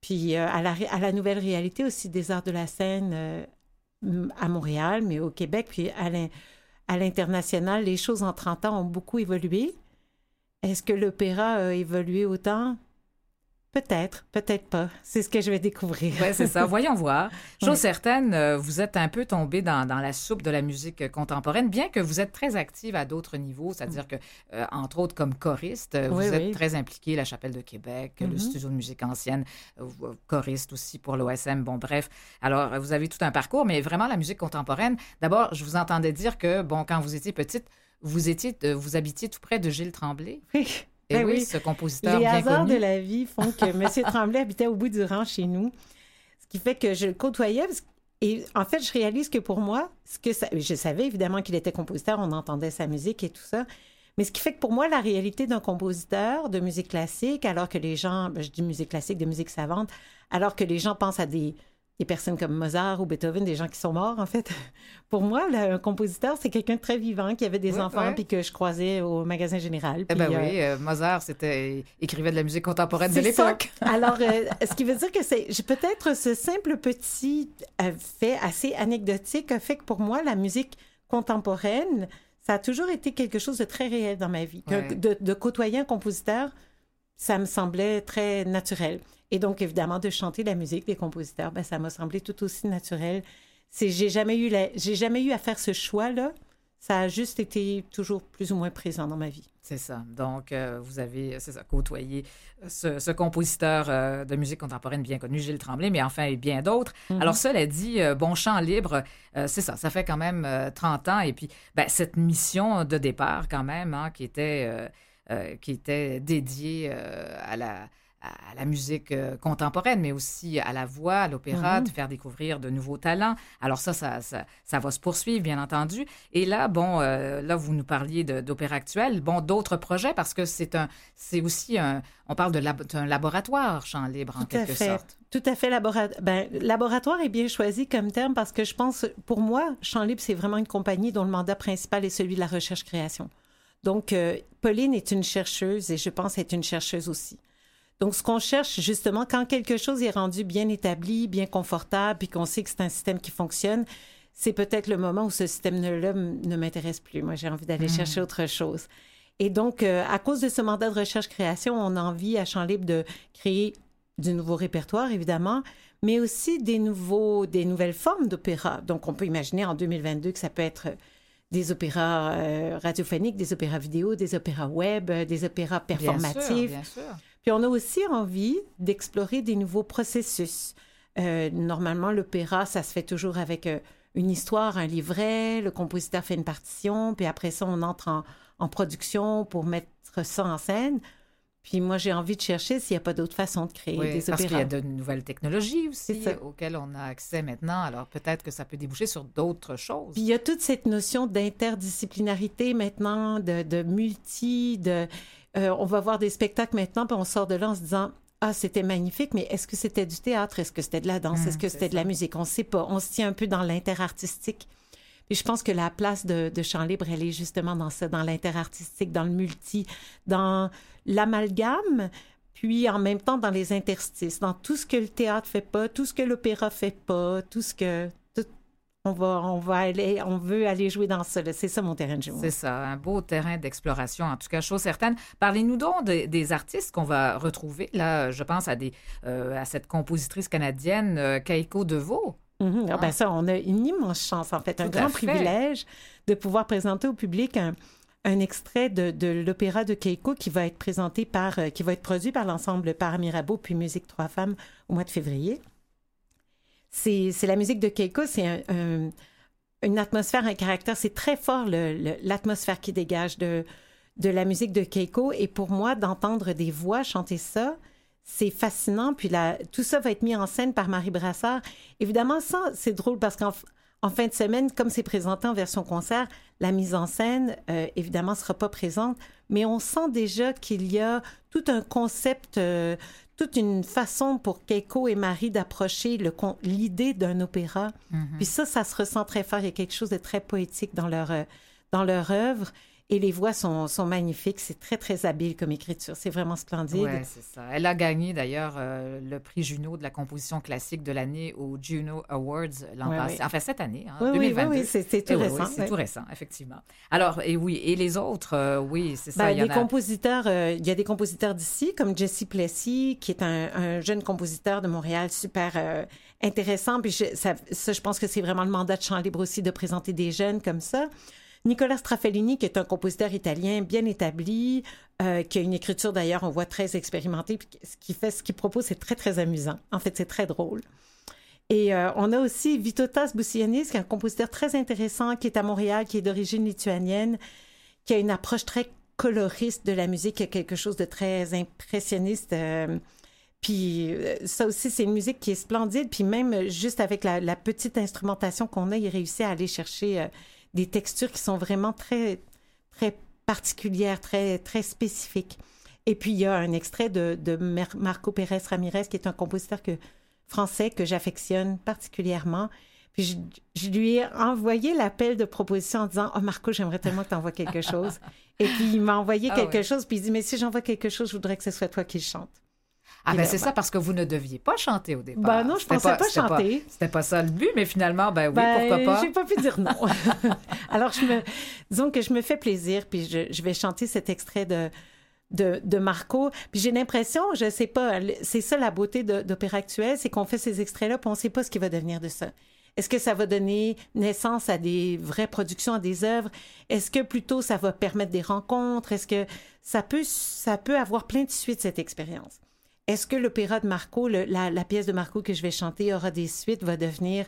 Puis euh, à, la, nouvelle réalité aussi des arts de la scène euh, à Montréal, mais au Québec. Puis à l'international, les choses en 30 ans ont beaucoup évolué. Est-ce que l'opéra a évolué autant? Peut-être, peut-être pas. C'est ce que je vais découvrir. Oui, c'est ça. [laughs] Voyons voir. Chose certaine, euh, vous êtes un peu tombé dans, dans la soupe de la musique contemporaine, bien que vous êtes très active à d'autres niveaux, c'est-à-dire que, euh, entre autres, comme choriste, euh, Oui, vous êtes oui. très impliqué, la Chapelle de Québec, le Mhm. Studio de musique ancienne, euh, choriste aussi pour l'OSM, bon, bref. Alors, vous avez tout un parcours, mais vraiment, la musique contemporaine, d'abord, je vous entendais dire que, bon, quand vous étiez petite, vous étiez, vous habitiez tout près de Gilles Tremblay? Oui. Et Ben oui, oui. ce compositeur Les bien hasards connu. de la vie font que M. [laughs] Tremblay habitait au bout du rang chez nous, ce qui fait que je le côtoyais. Et en fait, je réalise que pour moi, ce que ça- je savais évidemment qu'il était compositeur, on entendait sa musique et tout ça. Mais ce qui fait que pour moi, la réalité d'un compositeur de musique classique, alors que les gens, ben, je dis musique classique, de musique savante, alors que les gens pensent à des, des personnes comme Mozart ou Beethoven, des gens qui sont morts, en fait. [laughs] Pour moi, là, un compositeur, c'est quelqu'un de très vivant, qui avait des enfants, puis que je croisais au magasin général. Eh ben euh, oui, euh, Mozart, c'était écrivait de la musique contemporaine de l'époque. [laughs] [laughs] Alors, euh, ce qui veut dire que c'est peut-être ce simple petit euh, fait assez anecdotique a fait que pour moi, la musique contemporaine, ça a toujours été quelque chose de très réel dans ma vie. Ouais. De, de côtoyer un compositeur, ça me semblait très naturel. Et donc, évidemment, de chanter la musique des compositeurs, ben, ça m'a semblé tout aussi naturel. C'est, j'ai jamais eu la- j'ai jamais eu à faire ce choix-là. Ça a juste été toujours plus ou moins présent dans ma vie. C'est ça. Donc, euh, vous avez, c'est ça, côtoyé euh, ce, ce compositeur euh, de musique contemporaine bien connu, Gilles Tremblay, mais enfin, et bien d'autres. Mhm. Alors, cela dit, euh, Bon Chant Libre, c'est ça, ça fait quand même euh, 30 ans. Et puis, ben, cette mission de départ, quand même, hein, qui, était, qui était dédiée à la à la musique euh, contemporaine, mais aussi à la voix, à l'opéra, Mhm. de faire découvrir de nouveaux talents. Alors ça, ça, ça, ça va se poursuivre, bien entendu. Et là, bon, euh, là, vous nous parliez d'opéra actuel. Bon, d'autres projets, parce que c'est un, c'est aussi un, on parle de lab- d'un laboratoire chant libre, en Tout à quelque fait. sorte. Tout à fait. Labora... Ben, laboratoire est bien choisi comme terme parce que je pense, pour moi, Champ Libre, c'est vraiment une compagnie dont le mandat principal est celui de la recherche-création. Donc, euh, Pauline est une chercheuse et je pense être une chercheuse aussi. Donc, ce qu'on cherche, justement, quand quelque chose est rendu bien établi, bien confortable, puis qu'on sait que c'est un système qui fonctionne, c'est peut-être le moment où ce système-là ne m'intéresse plus. Moi, j'ai envie d'aller chercher autre chose. Et donc, euh, à cause de ce mandat de recherche-création, on a envie à Champ Libre de créer du nouveau répertoire, évidemment, mais aussi des, nouveaux, des nouvelles formes d'opéra. Donc, on peut imaginer en 2022 que ça peut être des opéras euh, radiophoniques, des opéras vidéo, des opéras web, euh, des opéras Bien performatifs. sûr, bien sûr. Puis on a aussi envie d'explorer des nouveaux processus. Euh, normalement, l'opéra, ça se fait toujours avec euh, une histoire, un livret, le compositeur fait une partition, puis après ça, on entre en, en production pour mettre ça en scène. Puis moi, j'ai envie de chercher s'il n'y a pas d'autre façon de créer Oui, des parce qu'il y opéras. a de nouvelles technologies aussi auxquelles on a accès maintenant. Alors peut-être que ça peut déboucher sur d'autres choses. Puis il y a toute cette notion d'interdisciplinarité maintenant, de, de multi, de... euh, on va voir des spectacles maintenant, puis on sort de là en se disant ah, c'était magnifique, mais est-ce que c'était du théâtre? Est-ce que c'était de la danse? Hum, Est-ce que c'était de la musique? On ne sait pas. On se tient un peu dans l'interartistique. Puis je pense que la place de, de Chant Libre, elle est justement dans ça, dans l'interartistique, dans le multi, dans l'amalgame, puis en même temps dans les interstices, dans tout ce que le théâtre fait pas, tout ce que l'opéra fait pas, tout ce que... on, va, on va aller, on veut aller jouer dans ça. C'est ça mon terrain de jeu. C'est ça, un beau terrain d'exploration, en tout cas, chose certaine. Parlez-nous donc de- des artistes qu'on va retrouver. Là, je pense à, des, euh, à cette compositrice canadienne, euh, Keiko DeVaux. Mhm. Ah, ben ça, on a une immense chance, en fait, un Tout grand fait. privilège de pouvoir présenter au public un, un extrait de, de l'opéra de Keiko qui va être présenté par, euh, qui va être produit par l'ensemble Para Mirabeau puis Musique Trois Femmes au mois de février. C'est la musique de Keiko, c'est un- un- une atmosphère, un caractère, c'est très fort l'atmosphère qui dégage de, la musique de Keiko. Et pour moi, d'entendre des voix chanter ça, c'est fascinant. Puis là, tout ça va être mis en scène par Marie Brassard. Évidemment, ça, c'est drôle parce qu'en en fin de semaine, comme c'est présenté en version concert, la mise en scène, euh, évidemment, sera pas présente, mais on sent déjà qu'il y a tout un concept, euh, toute une façon pour Keiko et Marie d'approcher l'idée d'un opéra. Mm-hmm. Puis ça, ça se ressent très fort. Il y a quelque chose de très poétique dans leur, euh, dans leur œuvre. Et les voix sont, sont magnifiques. C'est très, très habile comme écriture. C'est vraiment splendide. Oui, c'est ça. Elle a gagné d'ailleurs euh, le prix Juno de la composition classique de l'année au Juno Awards l'an passé. Enfin, cette année, hein, oui, 2022. Oui, oui, c'est tout récent. c'est tout récent, effectivement. Alors, et oui, et les autres, euh, oui, c'est ça. Ben, il y compositeurs, euh, il y a des compositeurs d'ici, comme Jesse Plessy, qui est un, un, jeune compositeur de Montréal super intéressant. Puis ça, ça, je pense que c'est vraiment le mandat de Chant Libre aussi de présenter des jeunes comme ça. Nicolas Strafellini, qui est un compositeur italien bien établi, euh, qui a une écriture d'ailleurs, on voit très expérimentée, puis ce qu'il fait, ce qu'il propose, c'est très, très amusant. En fait, c'est très drôle. Et euh, on a aussi Vitotas Boussianis, qui est un compositeur très intéressant, qui est à Montréal, qui est d'origine lituanienne, qui a une approche très coloriste de la musique, qui a quelque chose de très impressionniste. Euh, puis ça aussi, c'est une musique qui est splendide. Puis même juste avec la petite instrumentation qu'on a, il réussit à aller chercher des textures qui sont vraiment très, très particulières, très, très spécifiques. Et puis, il y a un extrait de, de Marco Pérez Ramirez, qui est un compositeur que, français que j'affectionne particulièrement. Puis, je, lui ai envoyé l'appel de proposition en disant Oh, Marco, j'aimerais tellement que tu envoies quelque chose. Et puis, il m'a envoyé ah quelque chose. Puis, il dit Mais si j'envoie quelque chose, je voudrais que ce soit toi qui le chante. Ah, ben c'est ça, parce que vous ne deviez pas chanter au départ. Ben non, je pensais pas, chanter. C'était pas ça le but, mais finalement, ben oui, ben, pourquoi pas. J'ai pas pu dire non. [laughs] Alors, je me, disons que je me fais plaisir, puis je, je vais chanter cet extrait de, de, de Marco. Puis j'ai l'impression, je sais pas, c'est ça la beauté d'Opéra Actuel, c'est qu'on fait ces extraits-là, puis on sait pas ce qui va devenir de ça. Est-ce que ça va donner naissance à des vraies productions, à des œuvres? Est-ce que plutôt ça va permettre des rencontres? Est-ce que ça peut, ça peut avoir plein de suites, cette expérience? Est-ce que l'opéra de Marco, la, pièce de Marco que je vais chanter aura des suites, va devenir,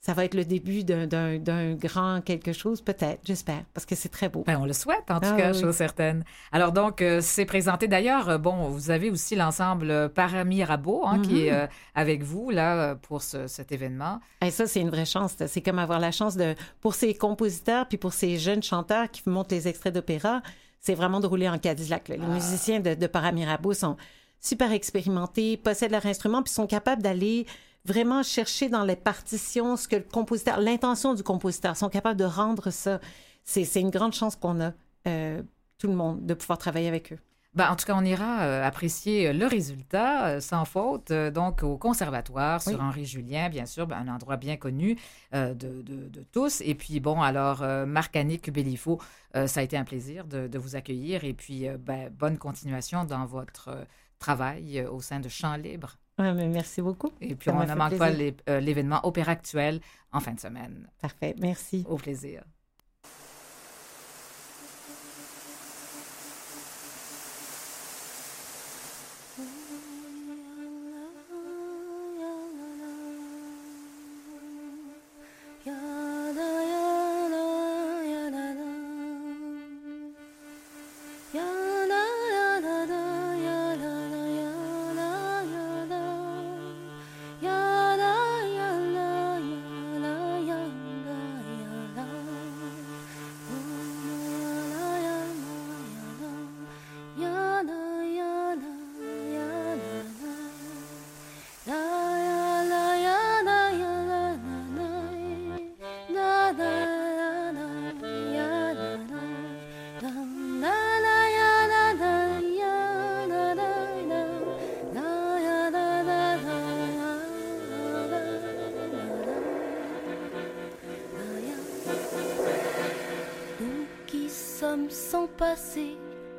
ça va être le début d'un grand quelque chose? Peut-être, j'espère, parce que c'est très beau. Ben, on le souhaite, en tout ah cas, chose certaine. Alors donc, euh, c'est présenté d'ailleurs, euh, bon, vous avez aussi l'ensemble Paramirabo hein, qui est euh, avec vous, là, pour cet événement. Et ça, c'est une vraie chance. C'est comme avoir la chance de, pour ces compositeurs, puis pour ces jeunes chanteurs qui montent les extraits d'opéra, c'est vraiment de rouler en Cadillac. Les ah. musiciens de, de Paramirabo sont super expérimentés, possèdent leur instrument, puis sont capables d'aller vraiment chercher dans les partitions ce que le compositeur, l'intention du compositeur, sont capables de rendre ça. C'est une grande chance qu'on a, euh, tout le monde, de pouvoir travailler avec eux. Ben, en tout cas, on ira euh, apprécier le résultat euh, sans faute, donc au conservatoire sur Henri Julien, bien sûr, ben, un endroit bien connu de, de, tous. Et puis, bon, alors, Marc-Annick Bellifo, ça a été un plaisir de, de vous accueillir et puis, ben, bonne continuation dans votre travail euh, au sein de Champs Libre. mais merci beaucoup. Et puis, on ne manque pas euh, l'événement Opéra Actuel en fin de semaine. Parfait, merci. Au plaisir.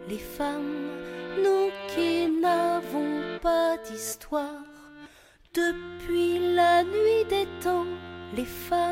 Les femmes, nous qui n'avons pas d'histoire. Depuis la nuit des temps, les femmes,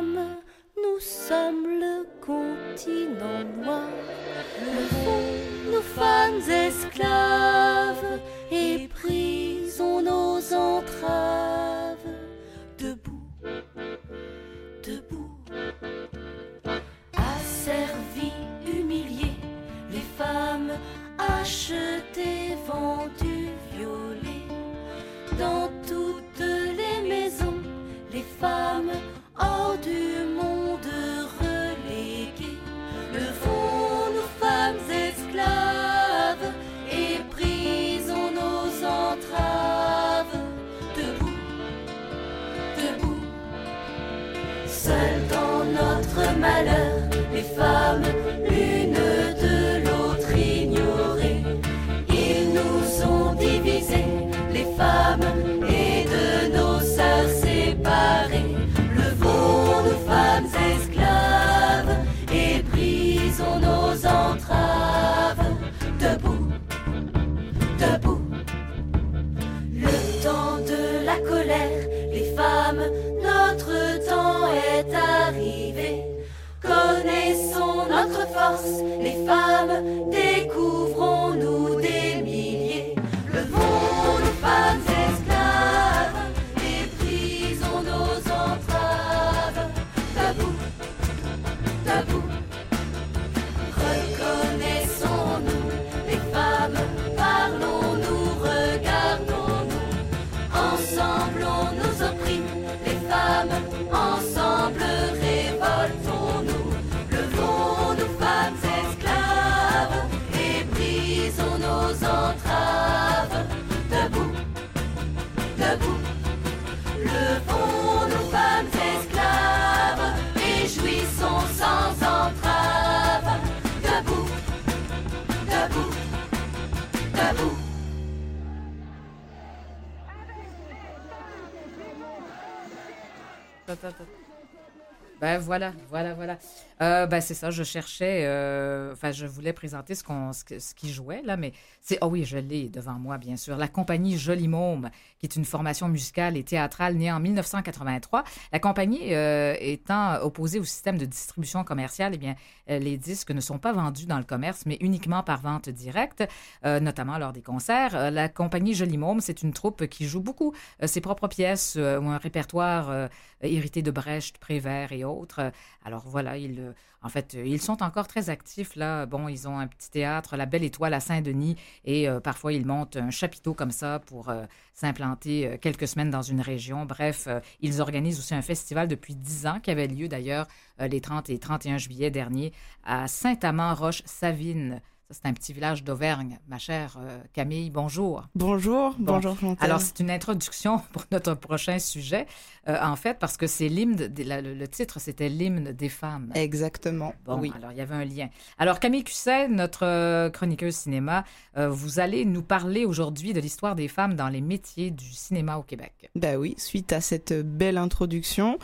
voilà, voilà, voilà. Euh, ben c'est ça, je cherchais, euh, enfin je voulais présenter ce, qu'on, ce, ce qui jouait là, mais c'est, oh oui, je l'ai devant moi bien sûr, la compagnie Joli Môme, qui est une formation musicale et théâtrale née en 1983. La compagnie euh, étant opposée au système de distribution commerciale, eh bien euh, les disques ne sont pas vendus dans le commerce, mais uniquement par vente directe, notamment lors des concerts. La compagnie Joli Môme, c'est une troupe qui joue beaucoup ses propres pièces ou un répertoire hérité de Brecht, Prévert et autres. Alors voilà, ils, en fait, euh, ils sont encore très actifs là. Bon, ils ont un petit théâtre, la Belle Étoile à Saint-Denis, et euh, parfois ils montent un chapiteau comme ça pour euh, s'implanter quelques semaines dans une région. Bref, ils organisent aussi un festival depuis dix ans qui avait lieu d'ailleurs les 30 et 31 juillet dernier à Saint-Amand-Roche-Savine. C'est un petit village d'Auvergne. Ma chère euh, Camille, bonjour. Bonjour, Bon. bonjour Chantal. Alors, c'est une introduction [laughs] pour notre prochain sujet, euh, en fait, parce que c'est l'hymne, le, titre, c'était l'hymne des femmes. Exactement, Bon, oui. alors il y avait un lien. Alors, Camille Cusset, notre euh, chroniqueuse cinéma, euh, vous allez nous parler aujourd'hui de l'histoire des femmes dans les métiers du cinéma au Québec. Bah oui, suite à cette belle introduction,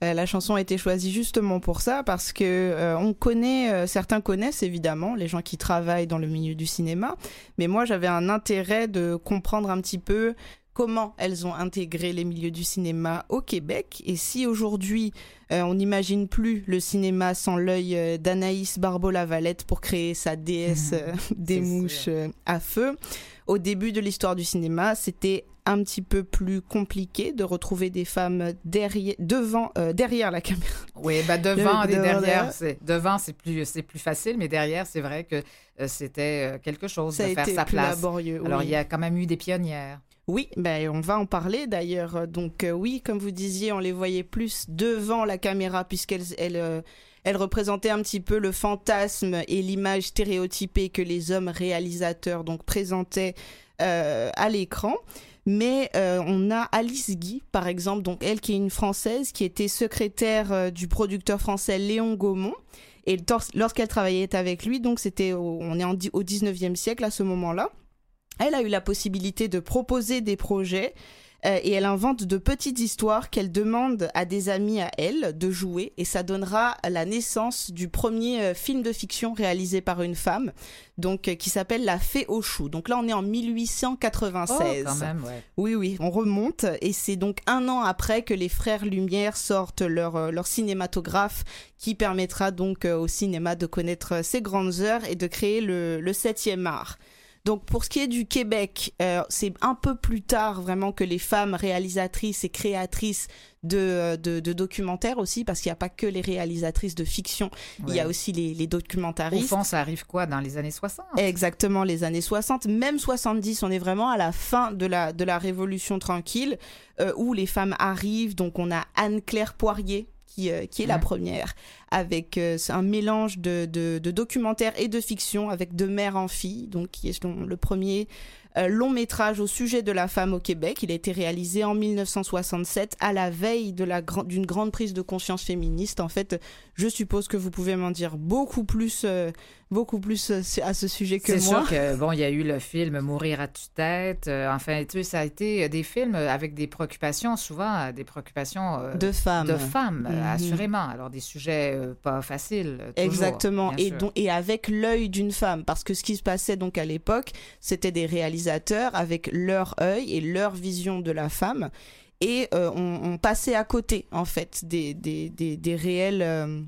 la chanson a été choisie justement pour ça parce que on connaît, certains connaissent évidemment les gens qui travaillent dans le milieu du cinéma, mais moi j'avais un intérêt de comprendre un petit peu comment elles ont intégré les milieux du cinéma au Québec et si aujourd'hui euh, on n'imagine plus le cinéma sans l'œil euh, d'Anaïs Barbeau-Lavalette pour créer sa déesse [laughs] euh, des mouches euh, à feu. Au début de l'histoire du cinéma, c'était un petit peu plus compliqué de retrouver des femmes derrière, devant, euh, derrière la caméra. Oui, ben devant et derrière, c'est devant c'est plus c'est plus facile, mais derrière c'est vrai que euh, c'était euh, quelque chose Ça a de faire été sa plus place. laborieux. Alors il y a quand même eu des pionnières. Oui, ben, on va en parler d'ailleurs. Donc euh, oui, comme vous disiez, on les voyait plus devant la caméra puisqu'elles elles, euh, elles représentaient un petit peu le fantasme et l'image stéréotypée que les hommes réalisateurs donc présentaient euh, à l'écran. Mais euh, on a Alice Guy, par exemple, donc elle qui est une Française, qui était secrétaire euh, du producteur français Léon Gaumont. Et lorsqu'elle travaillait avec lui, donc c'était, on est au 19e siècle à ce moment-là, elle a eu la possibilité de proposer des projets euh, et elle invente de petites histoires qu'elle demande à des amis à elle de jouer et ça donnera la naissance du premier euh, film de fiction réalisé par une femme donc euh, qui s'appelle La Fée aux choux. Donc là on est en 1896. Oh, quand même, ouais. Oui, oui, on remonte et c'est donc un an après que les frères Lumière sortent leur, leur cinématographe qui permettra donc au cinéma de connaître ses grandes heures et de créer le, le septième art. Donc pour ce qui est du Québec, euh, c'est un peu plus tard vraiment que les femmes réalisatrices et créatrices de, euh, de, de documentaires aussi, parce qu'il n'y a pas que les réalisatrices de fiction, il y a aussi les, les documentaristes. fond, ça arrive quoi dans les années 60? Exactement, les années 60, même 70, on est vraiment à la fin de la, de la Révolution tranquille, euh, où les femmes arrivent. Donc on a Anne-Claire Poirier, qui, euh, qui est la première, avec euh, un mélange de, de, de documentaire et de fiction, avec de mère en fille, donc qui est le premier euh, long métrage au sujet de la femme au Québec. Il a été réalisé en 1967, à la veille de la gran- d'une grande prise de conscience féministe. En fait, je suppose que vous pouvez m'en dire beaucoup plus, beaucoup plus euh, à ce sujet que C'est moi. sûr que, bon, il y a eu le film Mourir à tue-tête. euh, enfin, tu sais, ça a été des films avec des préoccupations, souvent euh, des préoccupations euh, de femmes. de femmes, euh, Mhm. assurément. Alors, des sujets euh, pas faciles. euh, toujours, Exactement, et, donc, et avec l'œil d'une femme, parce que ce qui se passait donc à l'époque, c'était des réalisateurs avec leur œil et leur vision de la femme, et euh, on, on passait à côté en fait des, des, des, des réels, euh,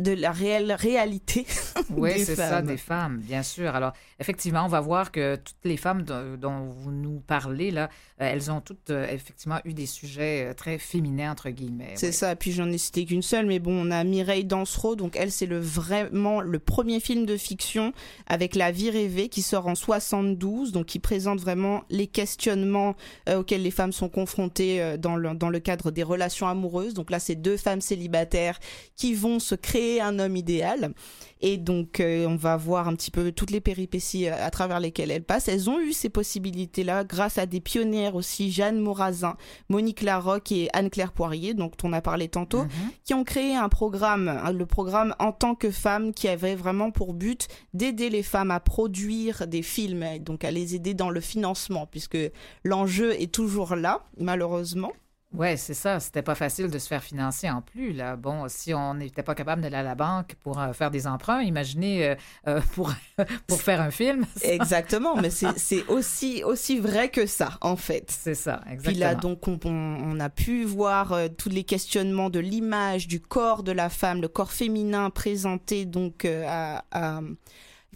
de la réelle réalité [laughs] Oui, des c'est ça, des femmes, bien sûr. Alors, effectivement, on va voir que toutes les femmes dont, dont vous nous parlez, là, euh, elles ont toutes, euh, effectivement, eu des sujets euh, très féminins, entre guillemets. C'est oui. ça, puis j'en ai cité qu'une seule, mais bon, on a Mireille Dansereau, donc elle, c'est le vraiment le premier film de fiction avec La vie rêvée qui sort en 72, donc qui présente vraiment les questionnements euh, auxquels les femmes sont confrontées euh, dans, le, dans le cadre des relations amoureuses. Donc là, c'est deux femmes célibataires qui vont se créer un homme idéal. Et donc, euh, on va voir un petit peu toutes les péripéties euh, à travers lesquelles elles passent. Elles ont eu ces possibilités-là grâce à des pionnières aussi, Jeanne Morazin, Monique Larocque et Anne-Claire Poirier, dont on a parlé tantôt, Mhm. qui ont créé un programme, hein, le programme En tant que femme, qui avait vraiment pour but d'aider les femmes à produire des films, et donc à les aider dans le financement, puisque l'enjeu est toujours là, malheureusement. Oui, c'est ça. C'était pas facile de se faire financer en plus. Là. Bon, si on n'était pas capable d'aller à la banque pour euh, faire des emprunts, imaginez euh, euh, [laughs] pour, [laughs] pour faire un film. [laughs] Exactement, mais c'est c'est aussi, aussi vrai que ça, en fait. C'est ça, exactement. Puis là, donc, on, on- a pu voir euh, tous les questionnements de l'image, du corps de la femme, le corps féminin présenté donc à, à-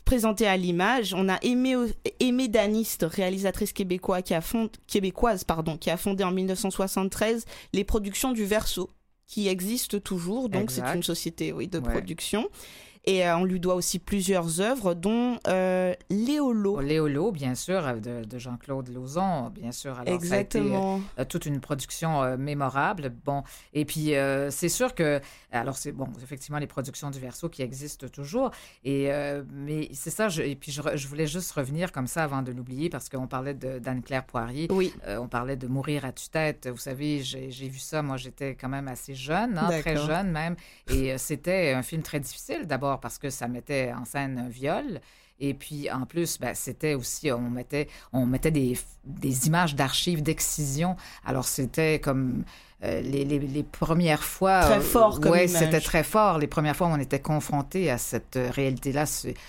présenté à l'image. On a Aimé, Aimé Daniste, réalisatrice québécois, qui a fond- québécoise, pardon, qui a fondé en 1973 les productions du Verseau, qui existent toujours. Donc, c'est une société oui, de Ouais. production. Et euh, on lui doit aussi plusieurs œuvres, dont euh, Léolo. Léolo, bien sûr, euh, de, de Jean-Claude Lauzon, bien sûr. Alors, ça a été, Exactement. toute une production mémorable. Bon, et puis c'est sûr que, alors c'est bon, effectivement les productions du Verseau qui existent toujours. Et mais c'est ça. Je, et puis je, voulais juste revenir comme ça avant de l'oublier parce qu'on parlait d'Anne-Claire Poirier. Oui. On parlait de mourir à tue-tête. Vous savez, j'ai vu ça. Moi, j'étais quand même assez jeune, hein, très jeune même. Et c'était un film très difficile d'abord parce que ça mettait en scène un viol. Et puis, en plus, ben, c'était aussi, on mettait, on mettait des, des images d'archives, d'excision. Alors, c'était comme euh, les, les- les premières fois. Très fort comme image. c'était très fort. Les premières fois où on était confronté à cette euh, réalité-là,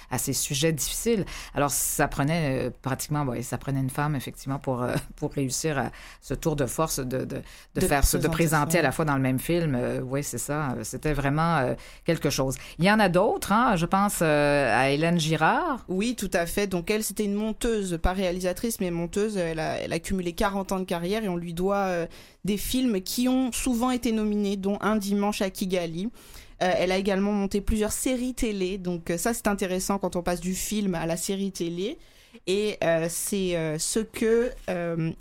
à ces sujets difficiles. Alors, ça prenait euh, pratiquement, ouais, ça prenait une femme, effectivement, pour, euh, [laughs] pour réussir à ce tour de force de, de, de, De faire, ce- de présenter ça. à la fois dans le même film. Euh, oui, c'est ça. Euh, C'était vraiment euh, quelque chose. Il y en a d'autres, hein. Je pense euh, à Hélène Girard. Oui, tout à fait. Donc elle, c'était une monteuse, pas réalisatrice, mais monteuse. Elle a, elle a cumulé 40 ans de carrière et on lui doit euh, des films qui ont souvent été nominés, dont Un dimanche à Kigali. Euh, elle a également monté plusieurs séries télé, donc euh, ça c'est intéressant quand on passe du film à la série télé. Et euh, c'est ce que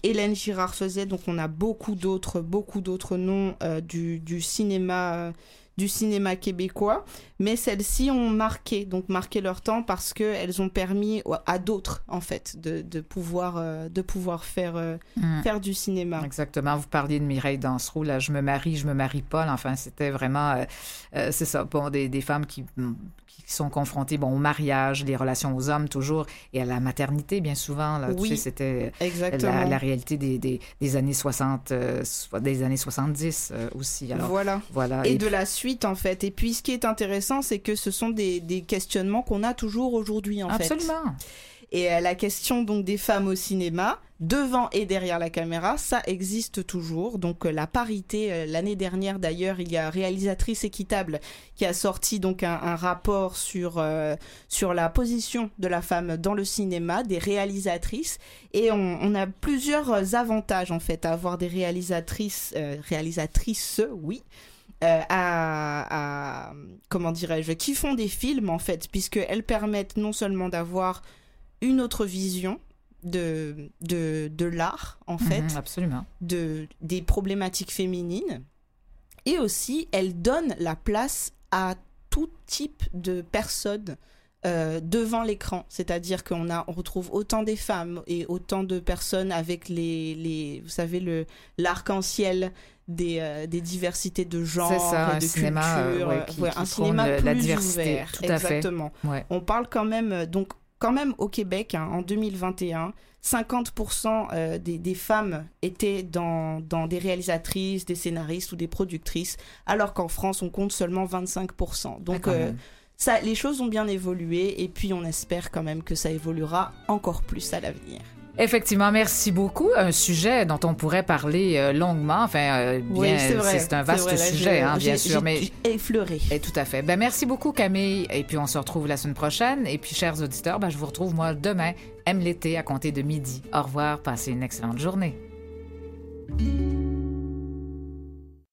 Hélène Girard faisait. Donc on a beaucoup d'autres, beaucoup d'autres noms du, cinéma, du cinéma québécois mais celles-ci ont marqué, donc marqué leur temps parce que elles ont permis à d'autres en fait de, de pouvoir euh, de pouvoir faire euh, Mm. faire du cinéma. Exactement. Vous parliez de Mireille Dansereau, là, je me marie, je me marie pas. Enfin, c'était vraiment, euh, euh, c'est ça, bon, des, des femmes qui, mm, qui sont confrontées, bon, au mariage, les relations aux hommes toujours, et à la maternité, bien souvent. Là, Oui, tu sais, c'était Exactement. la, la réalité des, des, des années 60, euh, so- des années 70 euh, aussi. Alors, voilà. voilà. Et, Et de puis- la suite en fait. Et puis ce qui est intéressant, c'est que ce sont des, des questionnements qu'on a toujours aujourd'hui en fait. Absolument. Et euh, la question donc des femmes au cinéma, devant et derrière la caméra, ça existe toujours. Donc euh, la parité, euh, l'année dernière d'ailleurs, il y a Réalisatrice équitable qui a sorti donc un, rapport sur, euh, sur la position de la femme dans le cinéma, des réalisatrices. Et on, a plusieurs avantages en fait à avoir des réalisatrices, réalisatrices, oui. à, à- comment dirais-je qui font des films en fait puisqu'elles permettent non seulement d'avoir une autre vision de, de, de l'art en fait Mhm, absolument. de, des problématiques féminines et aussi elles donnent la place à tout type de personnes euh, devant l'écran, c'est-à-dire qu'on a, on retrouve autant des femmes et autant de personnes avec les, les vous savez, le l'arc-en-ciel des, euh, des diversités de genre, ça, et un de cinéma, euh, culture, ouais, euh, qui- ouais, qui un cinéma plus la diversité, ouvert, tout à fait. exactement. Ouais. On parle quand même, donc, quand même au Québec, hein, en 2021, 50% euh, des, des femmes étaient dans, dans des réalisatrices, des scénaristes ou des productrices, alors qu'en France, on compte seulement 25%. Donc, Ah, quand euh, ça, les choses ont bien évolué et puis on espère quand même que ça évoluera encore plus à l'avenir. Effectivement, merci beaucoup. Un sujet dont on pourrait parler euh, longuement. Enfin, euh, bien, Oui, c'est un vaste vrai, là, sujet, je- hein, bien sûr. Mais effleuré. Et tout à fait. Ben, merci beaucoup, Camille. Et puis, on se retrouve la semaine prochaine. Et puis, chers auditeurs, ben, je vous retrouve, moi, demain. Aime l'été à compter de midi. Au revoir. Passez une excellente journée.